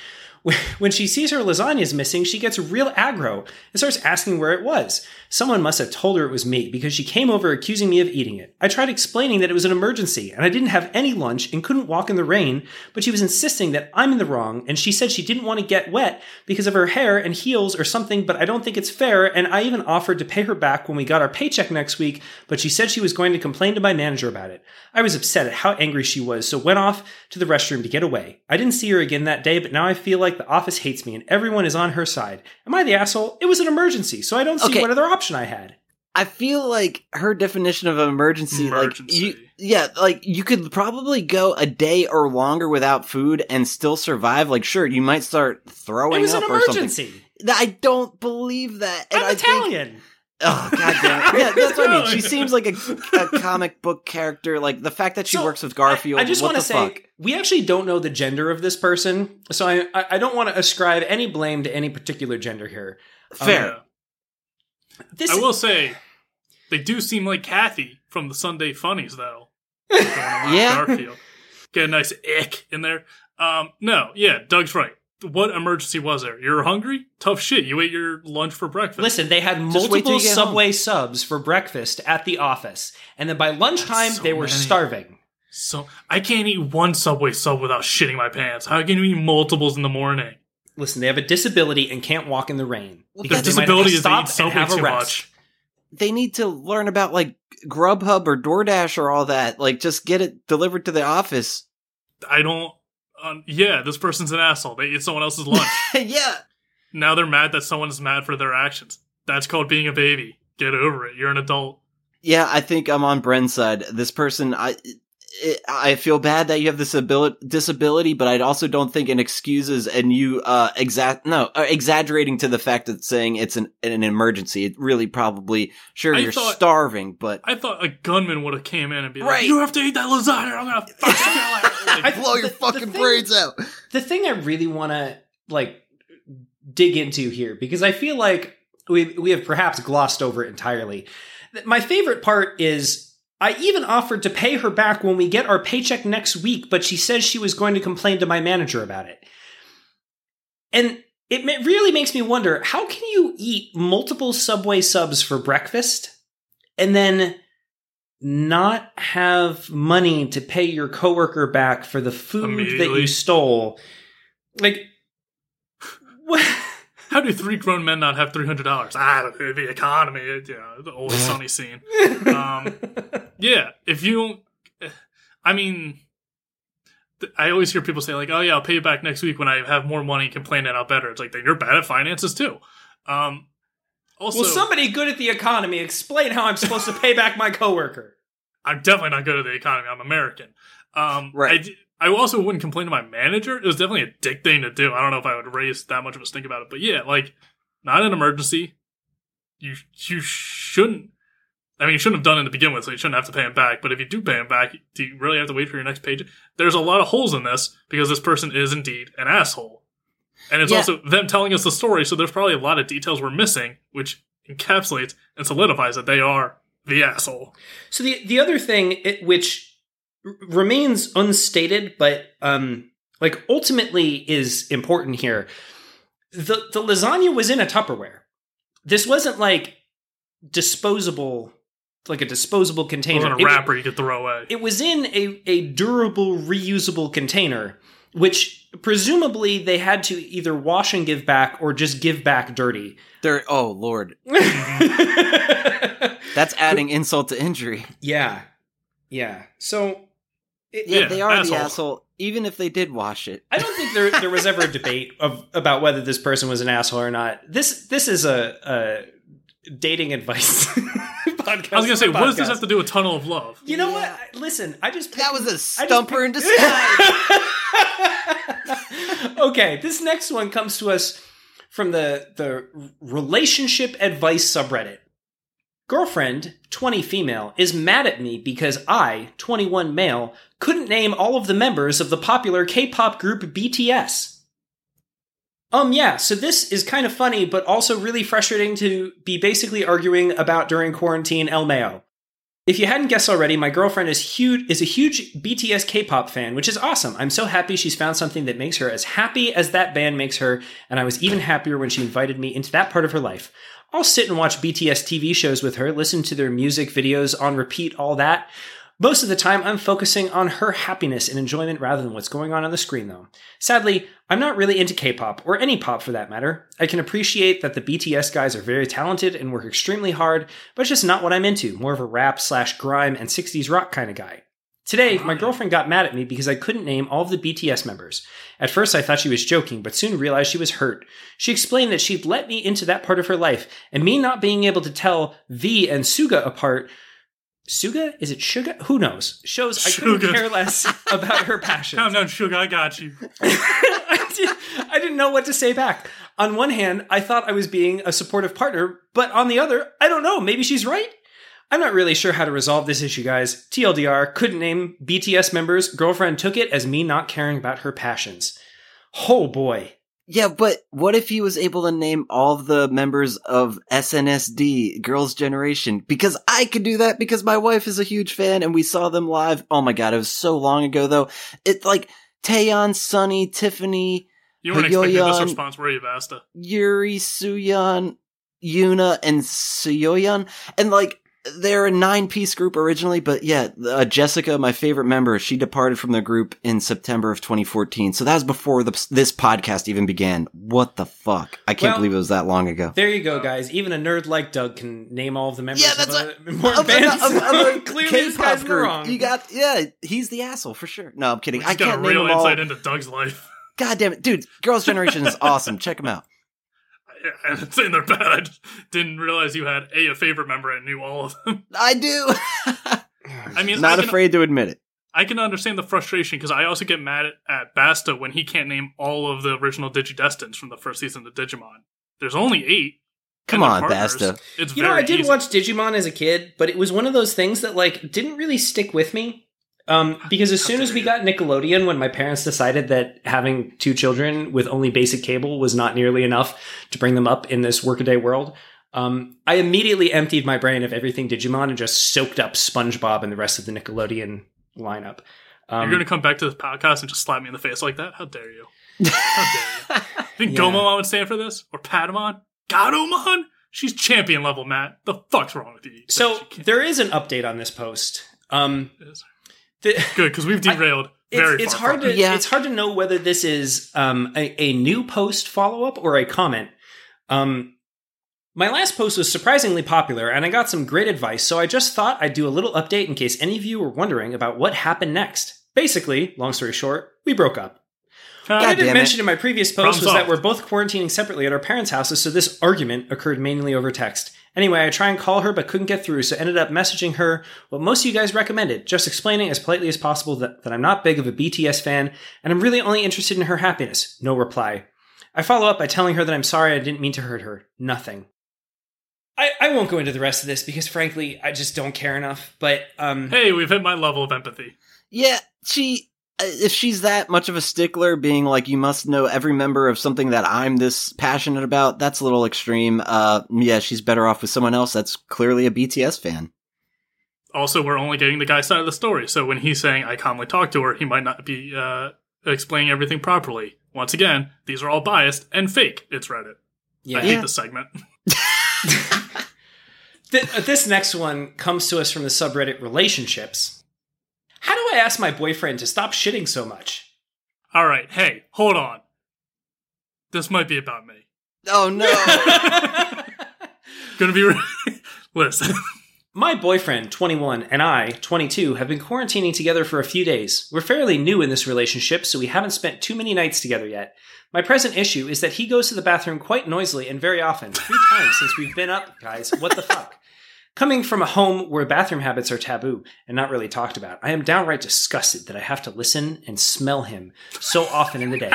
[laughs] When she sees her lasagna is missing, she gets real aggro and starts asking where it was. Someone must have told her it was me because she came over accusing me of eating it. I tried explaining that it was an emergency and I didn't have any lunch and couldn't walk in the rain, but she was insisting that I'm in the wrong and she said she didn't want to get wet because of her hair and heels or something, but I don't think it's fair. And I even offered to pay her back when we got our paycheck next week, but she said she was going to complain to my manager about it. I was upset at how angry she was, so went off to the restroom to get away. I didn't see her again that day, but now I feel like the office hates me and everyone is on her side. Am I the asshole? It was an emergency, so I don't see Okay. what other option I had. I feel like her definition of emergency, Emergency. like you, yeah, like you could probably go a day or longer without food and still survive. Like, sure, you might start throwing It was up an or something. emergency. I don't believe that. And I'm I think- Italian. Oh god damn it! Yeah, that's what I mean. She [laughs] seems like a, a comic book character. Like the fact that she So, works with Garfield. I, I just want to say fuck? we actually don't know the gender of this person, so I I, I don't want to ascribe any blame to any particular gender here. Fair. Yeah. This I will say, they do seem like Cathy from the Sunday Funnies, though. [laughs] Yeah. Garfield. Get a nice ick in there. Um, no, yeah, Doug's right. What emergency was there? You're hungry? Tough shit. You ate your lunch for breakfast. Listen, they had Just wait till multiple you get Subway subs for breakfast at the office, and then by lunchtime so they were many. starving. So I can't eat one Subway sub without shitting my pants. How can you eat multiples in the morning? Listen, they have a disability and can't walk in the rain Well, because that disability is to they eat stop Subway have a too rest. much. They need to learn about like Grubhub or DoorDash or all that. Like, just get it delivered to the office. I don't. Um, yeah, this person's an asshole. They ate someone else's lunch. [laughs] yeah. now they're mad that someone is mad for their actions. That's called being a baby. Get over it. You're an adult. Yeah, I think I'm on Bren's side. This person, I it, I feel bad that you have this ability, disability, but I also don't think it excuses and you uh exact no uh, exaggerating to the fact that saying it's an an emergency. It really probably sure I you're thought- starving, but I thought a gunman would have came in and be like, Right. "You have to eat that lasagna. or I'm gonna fuck you [laughs] out." Like, blow your fucking brains out. the thing I really want to like dig into here because I feel like we we have perhaps glossed over it entirely. My favorite part is I even offered to pay her back when we get our paycheck next week, but she says she was going to complain to my manager about it. And it really makes me wonder how can you eat multiple Subway subs for breakfast and then not have money to pay your coworker back for the food that you stole? Like, what? How do three grown men not have three hundred dollars? Ah, the, the economy. it- You know, the old [laughs] sunny scene. Um, Yeah, if you, I mean, th- I always hear people say like, "Oh yeah, I'll pay you back next week when I have more money and can plan it out better." It's like then you're bad at finances too. Um, also, Will somebody good at the economy explain how I'm supposed to pay back my coworker? I'm definitely not good at the economy. I'm American. Um, Right. I, d- I also wouldn't complain to my manager. It was definitely a dick thing to do. I don't know if I would raise that much of a stink about it, but yeah, like not an emergency. You you shouldn't. I mean, you shouldn't have done it to begin with, so you shouldn't have to pay him back. But if you do pay him back, do you really have to wait for your next page? There's a lot of holes in this because this person is indeed an asshole, and it's Yeah. also them telling us the story. So there's probably a lot of details we're missing, which encapsulates and solidifies that they are the asshole. So the the other thing it, which remains unstated, but um, like ultimately is important here, the the lasagna was in a Tupperware. This wasn't like disposable, like a disposable It container. wasn't a It- wrapper you could throw away. It was in a, a durable, reusable container, which presumably they had to either wash and give back or just give back dirty. There oh lord. [laughs] That's adding insult to injury. yeah. Yeah. So it, Yeah, Yeah, they are asshole. the asshole, even if they did wash it. I don't think there there was ever a debate of about whether this person was an asshole or not. This this is a, a dating advice [laughs] podcast. I was gonna say, what does this have to do with Tunnel of Love? You know what? Listen, I just That was a I just stumper in picked- disguise. [laughs] okay, this next one comes to us from the the relationship advice subreddit. Girlfriend, 20 female, is mad at me because I, 21 male, couldn't name all of the members of the popular K-pop group BTS. Um yeah, so this is kind of funny but also really frustrating to be basically arguing about during quarantine LMAO. If you hadn't guessed already, my girlfriend is huge is a huge BTS K-pop fan, which is awesome. I'm so happy she's found something that makes her as happy as that band makes her, and I was even happier when she invited me into that part of her life. I'll sit and watch BTS TV shows with her, listen to their music videos on repeat, all that. Most of the time, I'm focusing on her happiness and enjoyment rather than what's going on on the screen, though. Sadly, I'm not really into K pop, or any pop for that matter. I can appreciate that the BTS guys are very talented and work extremely hard, but it's just not what I'm into. More of a rap slash grime and 60s rock kind of guy. Today, my girlfriend got mad at me because I couldn't name all of the BTS members. At first, I thought she was joking, but soon realized she was hurt. She explained that she'd let me into that part of her life, and me not being able to tell V and Suga apart. Suga? Is it Suga? Who knows? Shows I couldn't care less about her passions. Calm no, Suga, I got you. [laughs] I, did, I didn't know what to say back. On one hand, I thought I was being a supportive partner, but on the other, I don't know. Maybe she's right. I'm not really sure how to resolve this issue, guys. TLDR, couldn't name BTS members. Girlfriend took it as me not caring about her passions. Oh boy. Yeah, but what if he was able to name all the members of SNSD, Girls' Generation? Because I could do that because my wife is a huge fan and we saw them live. Oh my god, it was so long ago though. It's like Taeyeon, Sunny, Tiffany, You weren't expecting this response, were you, Basta? Yuri, Suyeon, Yoona, and Suyeon. And like, they're a nine piece group originally, but yeah, uh, Jessica, my favorite member, she departed from the group in September of 2014. So that was before the, this podcast even began. What the fuck? I can't Well- believe it was that long ago. There you go, guys. Even a nerd like Doug can name all of the members Yeah, that's of what- a, [laughs] important Of, bands. of- of a [laughs] Clearly, this K-pop guy's in group. wrong. You got, yeah, he's the asshole for sure. No, I'm kidding. I He's got can't a name real them all. insight into Doug's life. God damn it. Dude, Girls' Generation is [laughs] awesome. Check them out. [laughs] And it's saying they're bad. I just didn't realize you had a, a favorite member and knew all of them. [laughs] I do. [laughs] I mean, Not I can, afraid to admit it. I can understand the frustration because I also get mad at, at Basta when he can't name all of the original DigiDestined from the first season of Digimon. There's only eight. Come on, they're partners. Basta. It's You know, I did easy. watch Digimon as a kid, but it was one of those things that like didn't really stick with me. Um, because as soon as we got Nickelodeon, when my parents decided that having two children with only basic cable was not nearly enough to bring them up in this workaday world, um, I immediately emptied my brain of everything Digimon and just soaked up SpongeBob and the rest of the Nickelodeon lineup. Um, You're going to come back to this podcast and just slap me in the face like that? How dare you? How dare [laughs] you? Think Yeah. Gomamon would stand for this? Or Patamon? Gatomon? She's champion level, Matt. The fuck's wrong with you? so there is an update on this post. Um, is. The, [laughs] Good, because we've derailed very it's, it's far hard from to it. Yeah. it's hard to know whether this is um, a, a new post follow up or a comment. Um, my last post was surprisingly popular, and I got some great advice. So I just thought I'd do a little update in case any of you were wondering about what happened next. Basically, long story short, we broke up. Ah, What I didn't mention in my previous post Problem was that we're both quarantining separately at our parents' houses, so this argument occurred mainly over text. Anyway, I tried and call her but couldn't get through, so ended up messaging her what most of you guys recommended, just explaining as politely as possible that, that I'm not big of a BTS fan and I'm really only interested in her happiness. No reply. I follow up by telling her that I'm sorry I didn't mean to hurt her. Nothing. I, I won't go into the rest of this because frankly, I just don't care enough. But um Hey, we've hit my level of empathy. Yeah, she. Uh, If she's that much of a stickler, being like, you must know every member of something that I'm this passionate about, that's a little extreme. Uh, yeah, she's better off with someone else that's clearly a BTS fan. Also, we're only getting the guy's side of the story, so when he's saying I calmly talked to her, he might not be uh, explaining everything properly. Once again, these are all biased and fake. It's Reddit. yeah. I hate Yeah. this segment. [laughs] Th- this next one comes to us from the subreddit relationships. How do I ask my boyfriend to stop shitting so much? All right, hey, hold on. This might be about me. Oh no! [laughs] Gonna be re- [laughs] listen. My boyfriend, 21, and I, 22, have been quarantining together for a few days. We're fairly new in this relationship, so we haven't spent too many nights together yet. My present issue is that he goes to the bathroom quite noisily and very often. Three [laughs] times since we've been up, guys. What the fuck? Coming from a home where bathroom habits are taboo and not really talked about, I am downright disgusted that I have to listen and smell him so often in the day.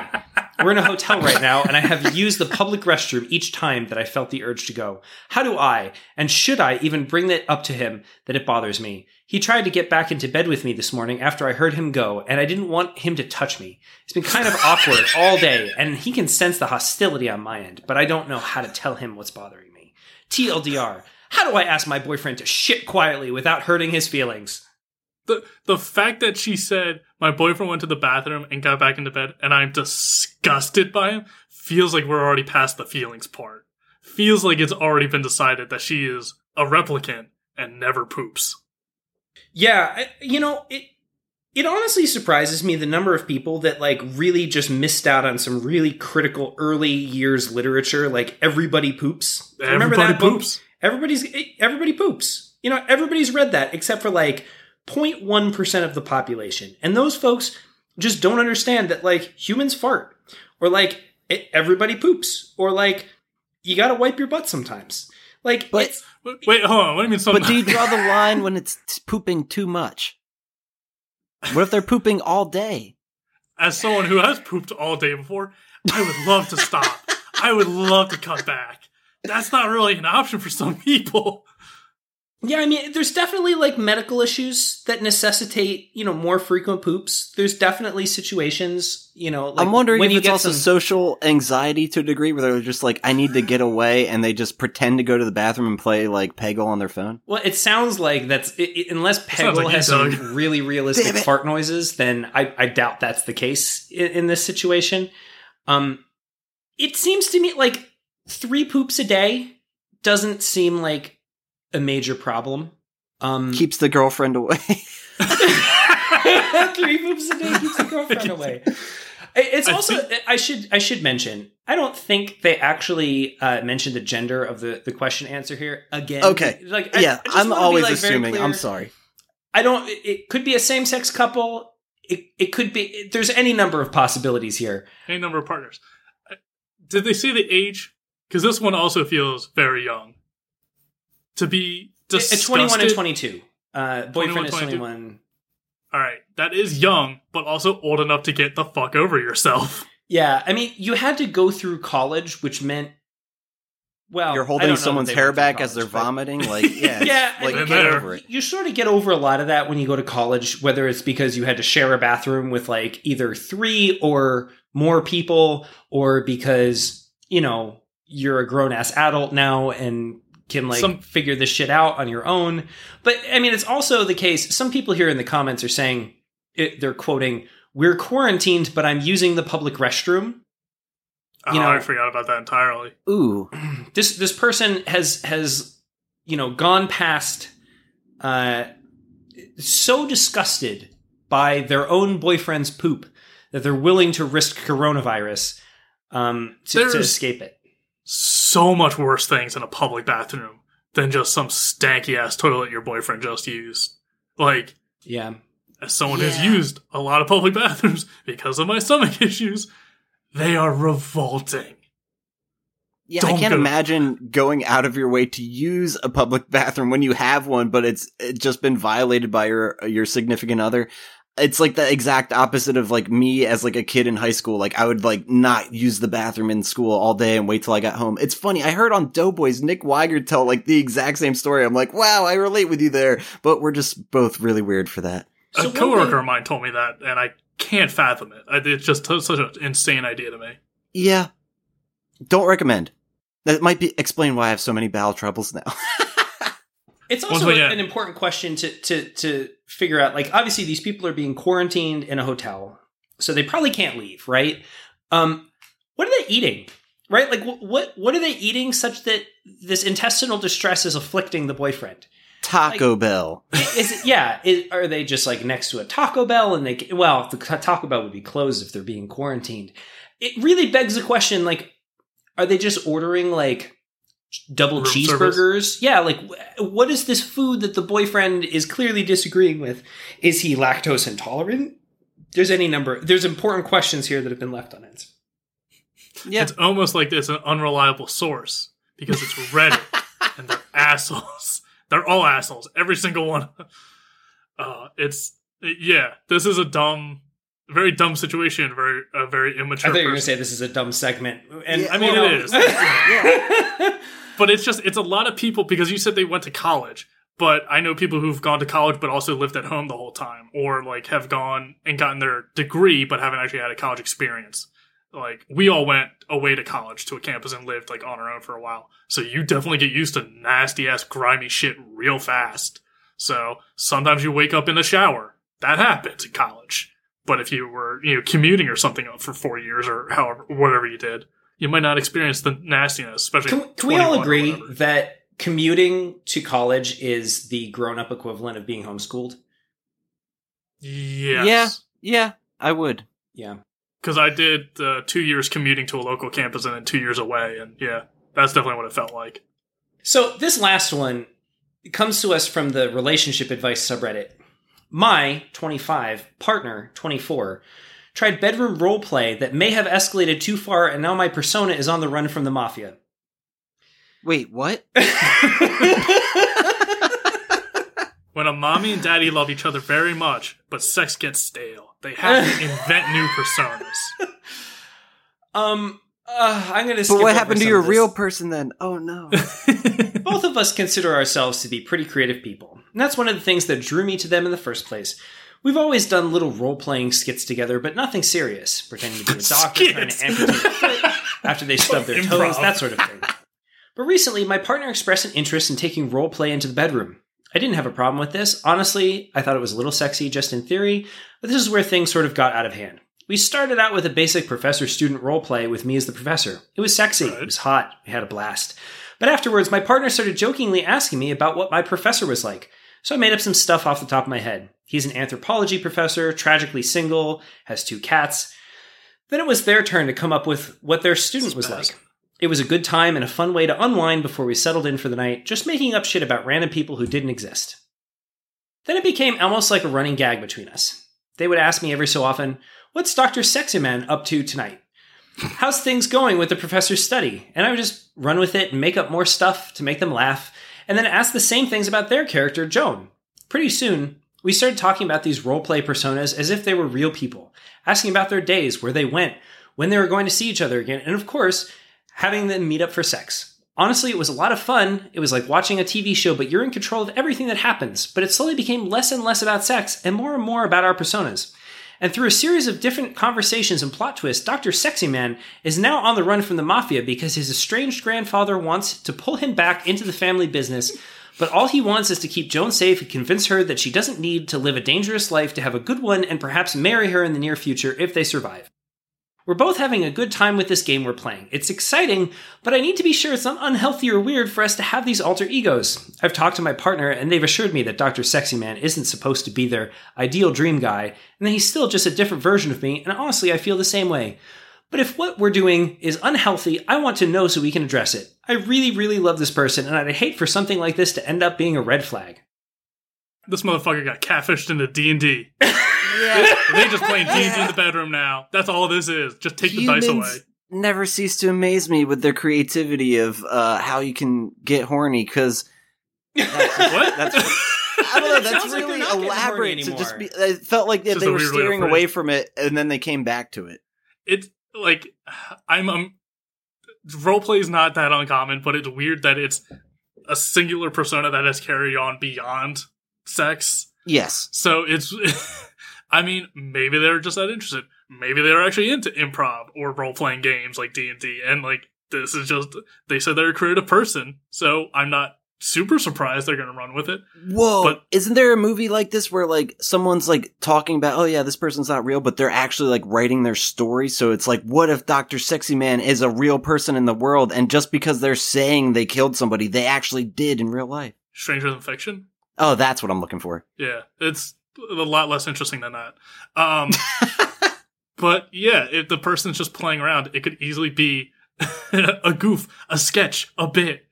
We're in a hotel right now, and I have used the public restroom each time that I felt the urge to go. How do I, and should I, even bring that up to him that it bothers me? He tried to get back into bed with me this morning after I heard him go, and I didn't want him to touch me. It's been kind of awkward all day, and he can sense the hostility on my end, but I don't know how to tell him what's bothering me. TLDR. How do I ask my boyfriend to shit quietly without hurting his feelings? The the fact that she said my boyfriend went to the bathroom and got back into bed and I'm disgusted by him feels like we're already past the feelings part. Feels like it's already been decided that she is a replicant and never poops. Yeah, you know, it it honestly surprises me the number of people that like really just missed out on some really critical early years literature like everybody poops. Remember Everybody that book? Poops. Everybody's eh, everybody poops. You know, everybody's read that except for like 0.1% of the population. And those folks just don't understand that like humans fart or like it, everybody poops or like you got to wipe your butt sometimes. Like But- it's Wait, wait, hold on. What do you mean? Something? but do you draw the [laughs] line when it's pooping too much? What if they're pooping all day? As someone who has pooped all day before, I would love to stop. I would love to cut back. That's not really an option for some people. Yeah, I mean, there's definitely like medical issues that necessitate, you know, more frequent poops. There's definitely situations, you know, like I'm wondering when if you it's get also some- social anxiety to a degree where they're just like, I need to get away, and they just pretend to go to the bathroom and play like Peggle on their phone. Well, it sounds like that's it, it- unless Peggle like has some really realistic Damn fart noises, then I, I doubt that's the case in, in this situation. Um, it seems to me like three poops a day doesn't seem like a major problem. Um, Keeps the girlfriend away. [laughs] [laughs] Three poops a day keeps the girlfriend [laughs] away. It's also I should I should mention I don't think they actually uh, mentioned the gender of the, the question answer here again. Okay. like I, yeah, I I'm wanna be, always like, assuming. I'm sorry. I don't. It, it could be a same sex couple. It it could be. There's any number of possibilities here. Any number of partners. Uh, Did they say the age? Because this one also feels very young. To be It's disgusted. 21 and 22. Uh, boyfriend 21, is 22. 21. all right, that is young, but also old enough to get the fuck over yourself. [laughs] Yeah, I mean, you had to go through college, which meant well, You're holding don't know that someone's hair went through back as they're but- vomiting. [laughs] Like, yeah, Yeah, like get then- over it. You sort of get over a lot of that when you go to college, whether it's because you had to share a bathroom with like either three or more people, or because, you know, you're a grown ass adult now and can like Some- figure this shit out on your own. But I mean, it's also the case. Some people here in the comments are saying it, they're quoting, We're quarantined, but I'm using the public restroom. Oh, You know- I forgot about that entirely. Ooh, [clears throat] this this person has has you know gone past uh so disgusted by their own boyfriend's poop that they're willing to risk coronavirus um to, to escape it So much worse things in a public bathroom than just some stanky ass toilet your boyfriend just used. Like, yeah as someone who's used a lot of public [laughs] bathrooms because of my stomach issues, they are revolting. yeah. I Don't can't go- imagine going out of your way to use a public [laughs] bathroom when you have one, but it's, it's just been violated by your your significant other. It's like the exact opposite of like me as like a kid in high school. Like I would like not use the bathroom in school all day and wait till I got home. It's funny. I heard on Doughboys Nick Wiger tell like the exact same story. I'm like, wow, I relate with you there. But we're just both really weird for that. So a one coworker thing- of mine told me that, and I can't fathom it. It's just such an insane idea to me. Yeah. Don't recommend. That might be explain why I have so many bowel troubles now. [laughs] it's also again- an important question to to to figure out like obviously these people are being quarantined in a hotel so they probably can't leave right? Um what are they eating right? Like wh- what what are they eating such that this intestinal distress is afflicting the boyfriend? Taco Bell. [laughs] is it yeah is, are they just like next to a taco bell and they well the taco bell would be closed if they're being quarantined. It really begs the question like are they just ordering like double Room cheeseburgers yeah like what is this food that the boyfriend is clearly disagreeing with is he lactose intolerant there's any number there's important questions here that have been left unanswered Yeah. It's almost like it's an unreliable source because it's Reddit [laughs] and they're assholes. They're all assholes, every single one. Uh, it's yeah. This is a dumb, very dumb situation. Very a very immature. i immature. thought you were going to say this is a dumb segment and Yeah, I mean, well, it is. [laughs] yeah. [laughs] but it's just it's a lot of people because you said they went to college but i know people who've gone to college but also lived at home the whole time or like have gone and gotten their degree but haven't actually had a college experience. Like we all went away to college to a campus and lived like on our own for a while. So you definitely get used to nasty ass grimy shit real fast. So sometimes you wake up in the shower. That happens in college. But if you were you know commuting or something for four years or however whatever you did you might not experience the nastiness especially Can, can we all agree that commuting to college is the grown-up equivalent of being homeschooled? Yes. Yeah. Yeah, I would. Yeah. Because I did uh, two years commuting to a local campus and then two years away, and yeah, that's definitely what it felt like. So this last one comes to us from the relationship advice subreddit. My 25 partner 24 tried bedroom roleplay that may have escalated too far, and now my persona is on the run from the mafia. Wait, what? [laughs] When a mommy and daddy love each other very much, but sex gets stale, they have to [laughs] invent new personas. um, uh, I'm going to. But what happened to your real person then? Oh no. [laughs] Both of us consider ourselves to be pretty creative people. And that's one of the things that drew me to them in the first place. We've always done little role playing skits together, but nothing serious, pretending to be a [laughs] doctor, trying to amputate a foot after they stub their [laughs] toes, that sort of thing. But recently, my partner expressed an interest in taking role play into the bedroom. I didn't have a problem with this. Honestly, I thought it was a little sexy just in theory, but this is where things sort of got out of hand. We started out with a basic professor student role play with me as the professor. It was sexy, it was hot, we had a blast. But afterwards, my partner started jokingly asking me about what my professor was like. So I made up some stuff off the top of my head. He's an anthropology professor, tragically single, has two cats. Then it was their turn to come up with what their student was like. It was a good time and a fun way to unwind before we settled in for the night, just making up shit about random people who didn't exist. Then it became almost like a running gag between us. They would ask me every so often, What's Dr. Sexy Man up to tonight? How's things going with the professor's study? And I would just run with it and make up more stuff to make them laugh, and then asked the same things about their character, Joan. Pretty soon, We started talking about these roleplay personas as if they were real people, asking about their days, where they went, when they were going to see each other again, and of course, having them meet up for sex. Honestly, it was a lot of fun. It was like watching a TV show, but you're in control of everything that happens. But it slowly became less and less about sex and more and more about our personas. And through a series of different conversations and plot twists, Dr. Sexy Man is now on the run from the mafia because his estranged grandfather wants to pull him back into the family business. But all he wants is to keep Joan safe and convince her that she doesn't need to live a dangerous life to have a good one and perhaps marry her in the near future if they survive. We're both having a good time with this game we're playing. It's exciting, but I need to be sure it's not unhealthy or weird for us to have these alter egos. I've talked to my partner, and they've assured me that Dr. Sexy Man isn't supposed to be their ideal dream guy, and that he's still just a different version of me, and honestly, I feel the same way. But if what we're doing is unhealthy, I want to know so we can address it. I really, really love this person, and I'd hate for something like this to end up being a red flag. This motherfucker got catfished into D and D. [laughs] Yeah. They just playing D and D in the bedroom now. That's all this is. Just take the dice Humans away. Never cease to amaze me with their creativity of uh, how you can get horny because [laughs] What? that's [laughs] I don't know. That's sounds like really not getting horny elaborate to just be. It felt like they, they were weird way to steering away from it, and then they came back to it. it's like I'm um, roleplay is not that uncommon, but it's weird that it's a singular persona that has carried on beyond sex. Yes, So it's, [laughs] I mean, maybe they're just that interested. Maybe they're actually into improv or role playing games like D and D, and like this is just they said they're a creative person, so I'm not super surprised they're going to run with it. Whoa! But- isn't there a movie like this where like someone's like talking about, oh yeah, this person's not real, but they're actually like writing their story. So it's like, what if Doctor Sexy Man is a real person in the world, and just because they're saying they killed somebody, they actually did in real life? Stranger than fiction. Oh, that's what I'm looking for. Yeah, it's a lot less interesting than that. Um, [laughs] but yeah, if the person's just playing around, it could easily be [laughs] a goof, a sketch, a bit,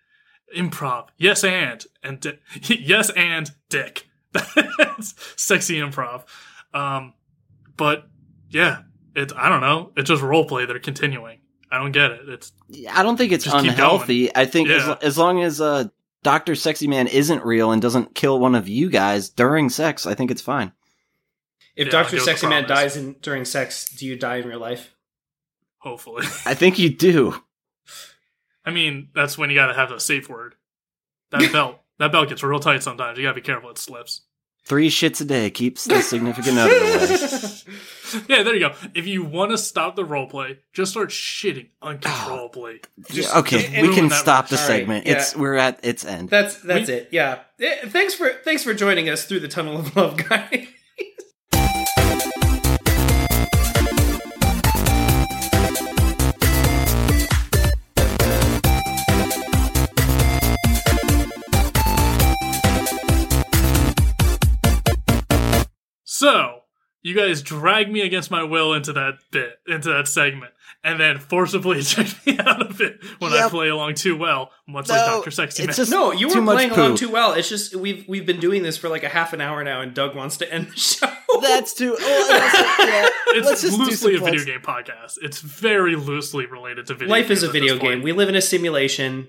improv. Yes, and and di- [laughs] yes, and dick. That's sexy improv. Um, but yeah, it's I don't know. It's just role play. They're continuing. I don't get it. It's I don't think it's unhealthy. I think as, as long as uh, Doctor Sexy Man isn't real and doesn't kill one of you guys during sex, I think it's fine. If Yeah, Dr. I go with Sexy Man dies in, during sex, do you die in real life? hopefully. I think you do. I mean, that's when you got to have a safe word. That [laughs] belt. That belt gets real tight sometimes. You got to be careful. It slips. Three shits a day keeps the significant other away. [laughs] Yeah, there you go. If you want to stop the roleplay, just start shitting uncontrollably. Just, okay, just we can that- stop the All right, segment. yeah. It's we're at its end. That's that's We- it. Yeah. Eh, Thanks for thanks for joining us through the tunnel of love, guys. [laughs] So you guys drag me against my will into that bit, into that segment, and then forcibly [laughs] eject me out of it when I play along too well, much like No, Doctor Sexy it's Man. just- No, you were much playing along too well. It's just we've we've been doing this for like a half an hour now, and Doug wants to end the [laughs] show. That's too. Oh, also- yeah, [laughs] let's it's just loosely a video game podcast. It's very loosely related to video. Games. Life is a video this point. game. We live in a simulation.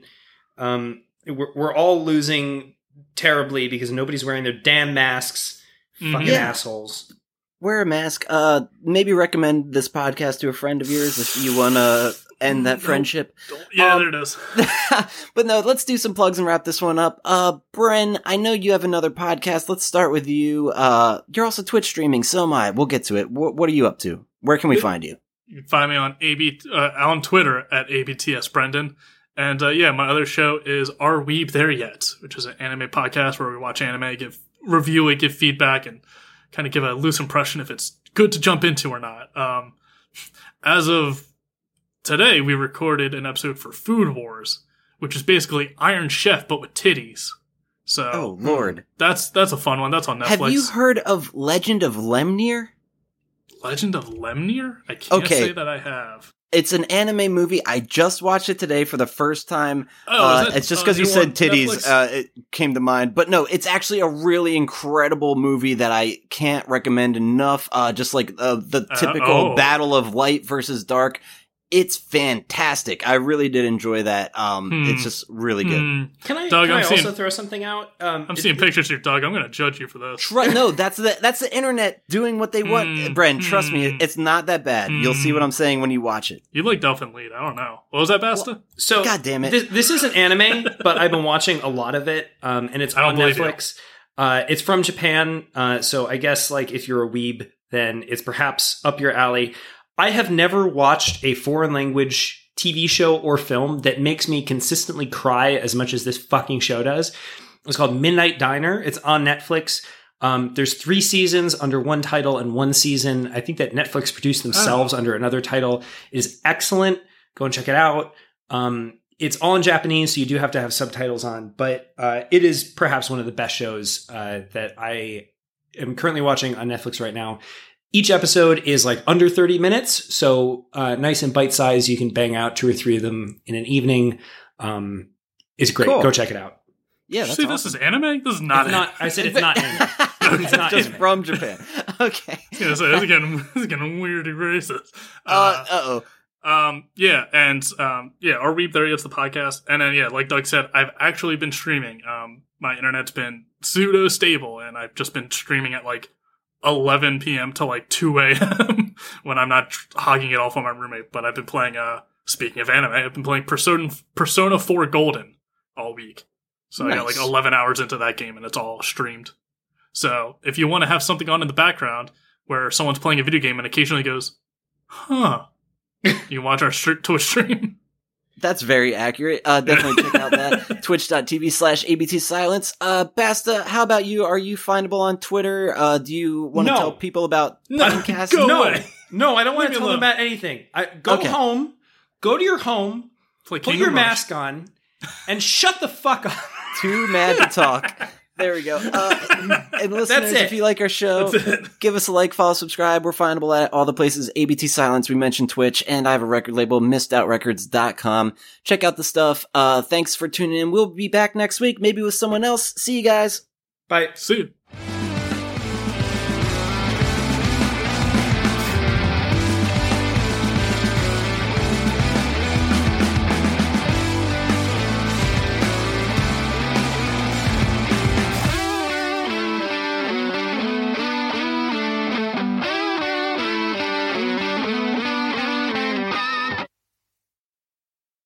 Um, we're, we're all losing terribly because nobody's wearing their damn masks. Fucking Yeah. assholes. Wear a mask. Uh, maybe recommend this podcast to a friend of yours if you want to end that Nope. friendship. Yeah, Um, there it is. [laughs] but no, let's do some plugs and wrap this one up. Uh, Bren, I know you have another podcast. Let's start with you. Uh, you're also Twitch streaming. So am I. We'll get to it. Wh- what are you up to? Where can we find you? You can find me on AB uh, on Twitter at ABTS Brendan. And uh, yeah, my other show is Are Weeb There Yet, which is an anime podcast where we watch anime, give review it, give feedback, and kind of give a loose impression if it's good to jump into or not. Um, as of today, we recorded an episode for Food Wars, which is basically Iron Chef but with titties. So Oh Lord, that's that's a fun one. That's on Netflix. have you heard of Legend of Lemnear? Legend of Lemnear? I can't Okay. say that I have. It's an anime movie. I just watched it today for the first time. Oh, uh, that, it's just uh, because you said titties, uh, it came to mind. But no, it's actually a really incredible movie that I can't recommend enough. Uh, just like uh, the Uh, typical oh. battle of light versus dark. It's fantastic. I really did enjoy that. Um, Hmm. it's just really good. Hmm. Can I, Doug, can I'm I seeing- also throw something out? Um, I'm it- seeing pictures here, Doug. I'm going to judge you for this. Tru- no, that's the that's the internet doing what they want. Hmm. Bren, trust me, Hmm. it's not that bad. You'll see Hmm. what I'm saying when you watch it. You like Delphin Lead. I don't know. What was that, Basta? So, God damn it. This, this isn't anime, [laughs] but I've been watching a lot of it, um, and it's I don't on believe you. Netflix. Uh, it's from Japan, uh, so I guess like if you're a weeb, then it's perhaps up your alley. I have never watched a foreign language TV show or film that makes me consistently cry as much as this fucking show does. It's called Midnight Diner. It's on Netflix. Um, there's three seasons under one title and one season. I think that Netflix produced themselves under another title. It is excellent. Go and check it out. Um, it's all in Japanese, so you do have to have subtitles on, but uh, it is perhaps one of the best shows uh, that I am currently watching on Netflix right now. Each episode is like under 30 minutes, so uh, nice and bite sized. You can bang out two or three of them in an evening. Um, it's great. Cool. Go check it out. Yeah, Did you that's say awesome. this is anime? This is not It's anime. not. I said it's not anime. [laughs] It's not just anime. from Japan. [laughs] Okay. [laughs] I was gonna say, this is getting, this is getting weirdly racist. Uh oh. Um, yeah, and um, yeah, our Weeb there it's the podcast, and then yeah, like Doug said, I've actually been streaming. Um, my internet's been pseudo stable, and I've just been streaming at like 11 p.m. to like 2 a.m. [laughs] when I'm not hogging it off on my roommate. But I've been playing. Uh, speaking of anime, I've been playing Persona Persona 4 Golden all week, so I got like 11 hours into that game, and it's all streamed. So if you want to have something on in the background where someone's playing a video game and occasionally goes, "Huh." [laughs] you watch our Twitch stream. That's very accurate. Uh, definitely check out that [laughs] twitch.tv slash ABT silence. Uh, Basta, how about you? Are you findable on Twitter? Uh, do you want to No. tell people about No, podcast? go no, away. no, I don't want to me tell them alone. about anything. I, go Okay. home, go to your home, Play put Kingdom your mask on, and shut the fuck up. Too mad to talk. [laughs] There we go. Uh, [laughs] and listeners, if you like our show, give us a like, follow, subscribe. We're findable at all the places. ABT Silence, we mentioned Twitch, and I have a record label, missedoutrecords.com. Check out the stuff. Uh, thanks for tuning in. We'll be back next week, maybe with someone else. See you guys. Bye. See you.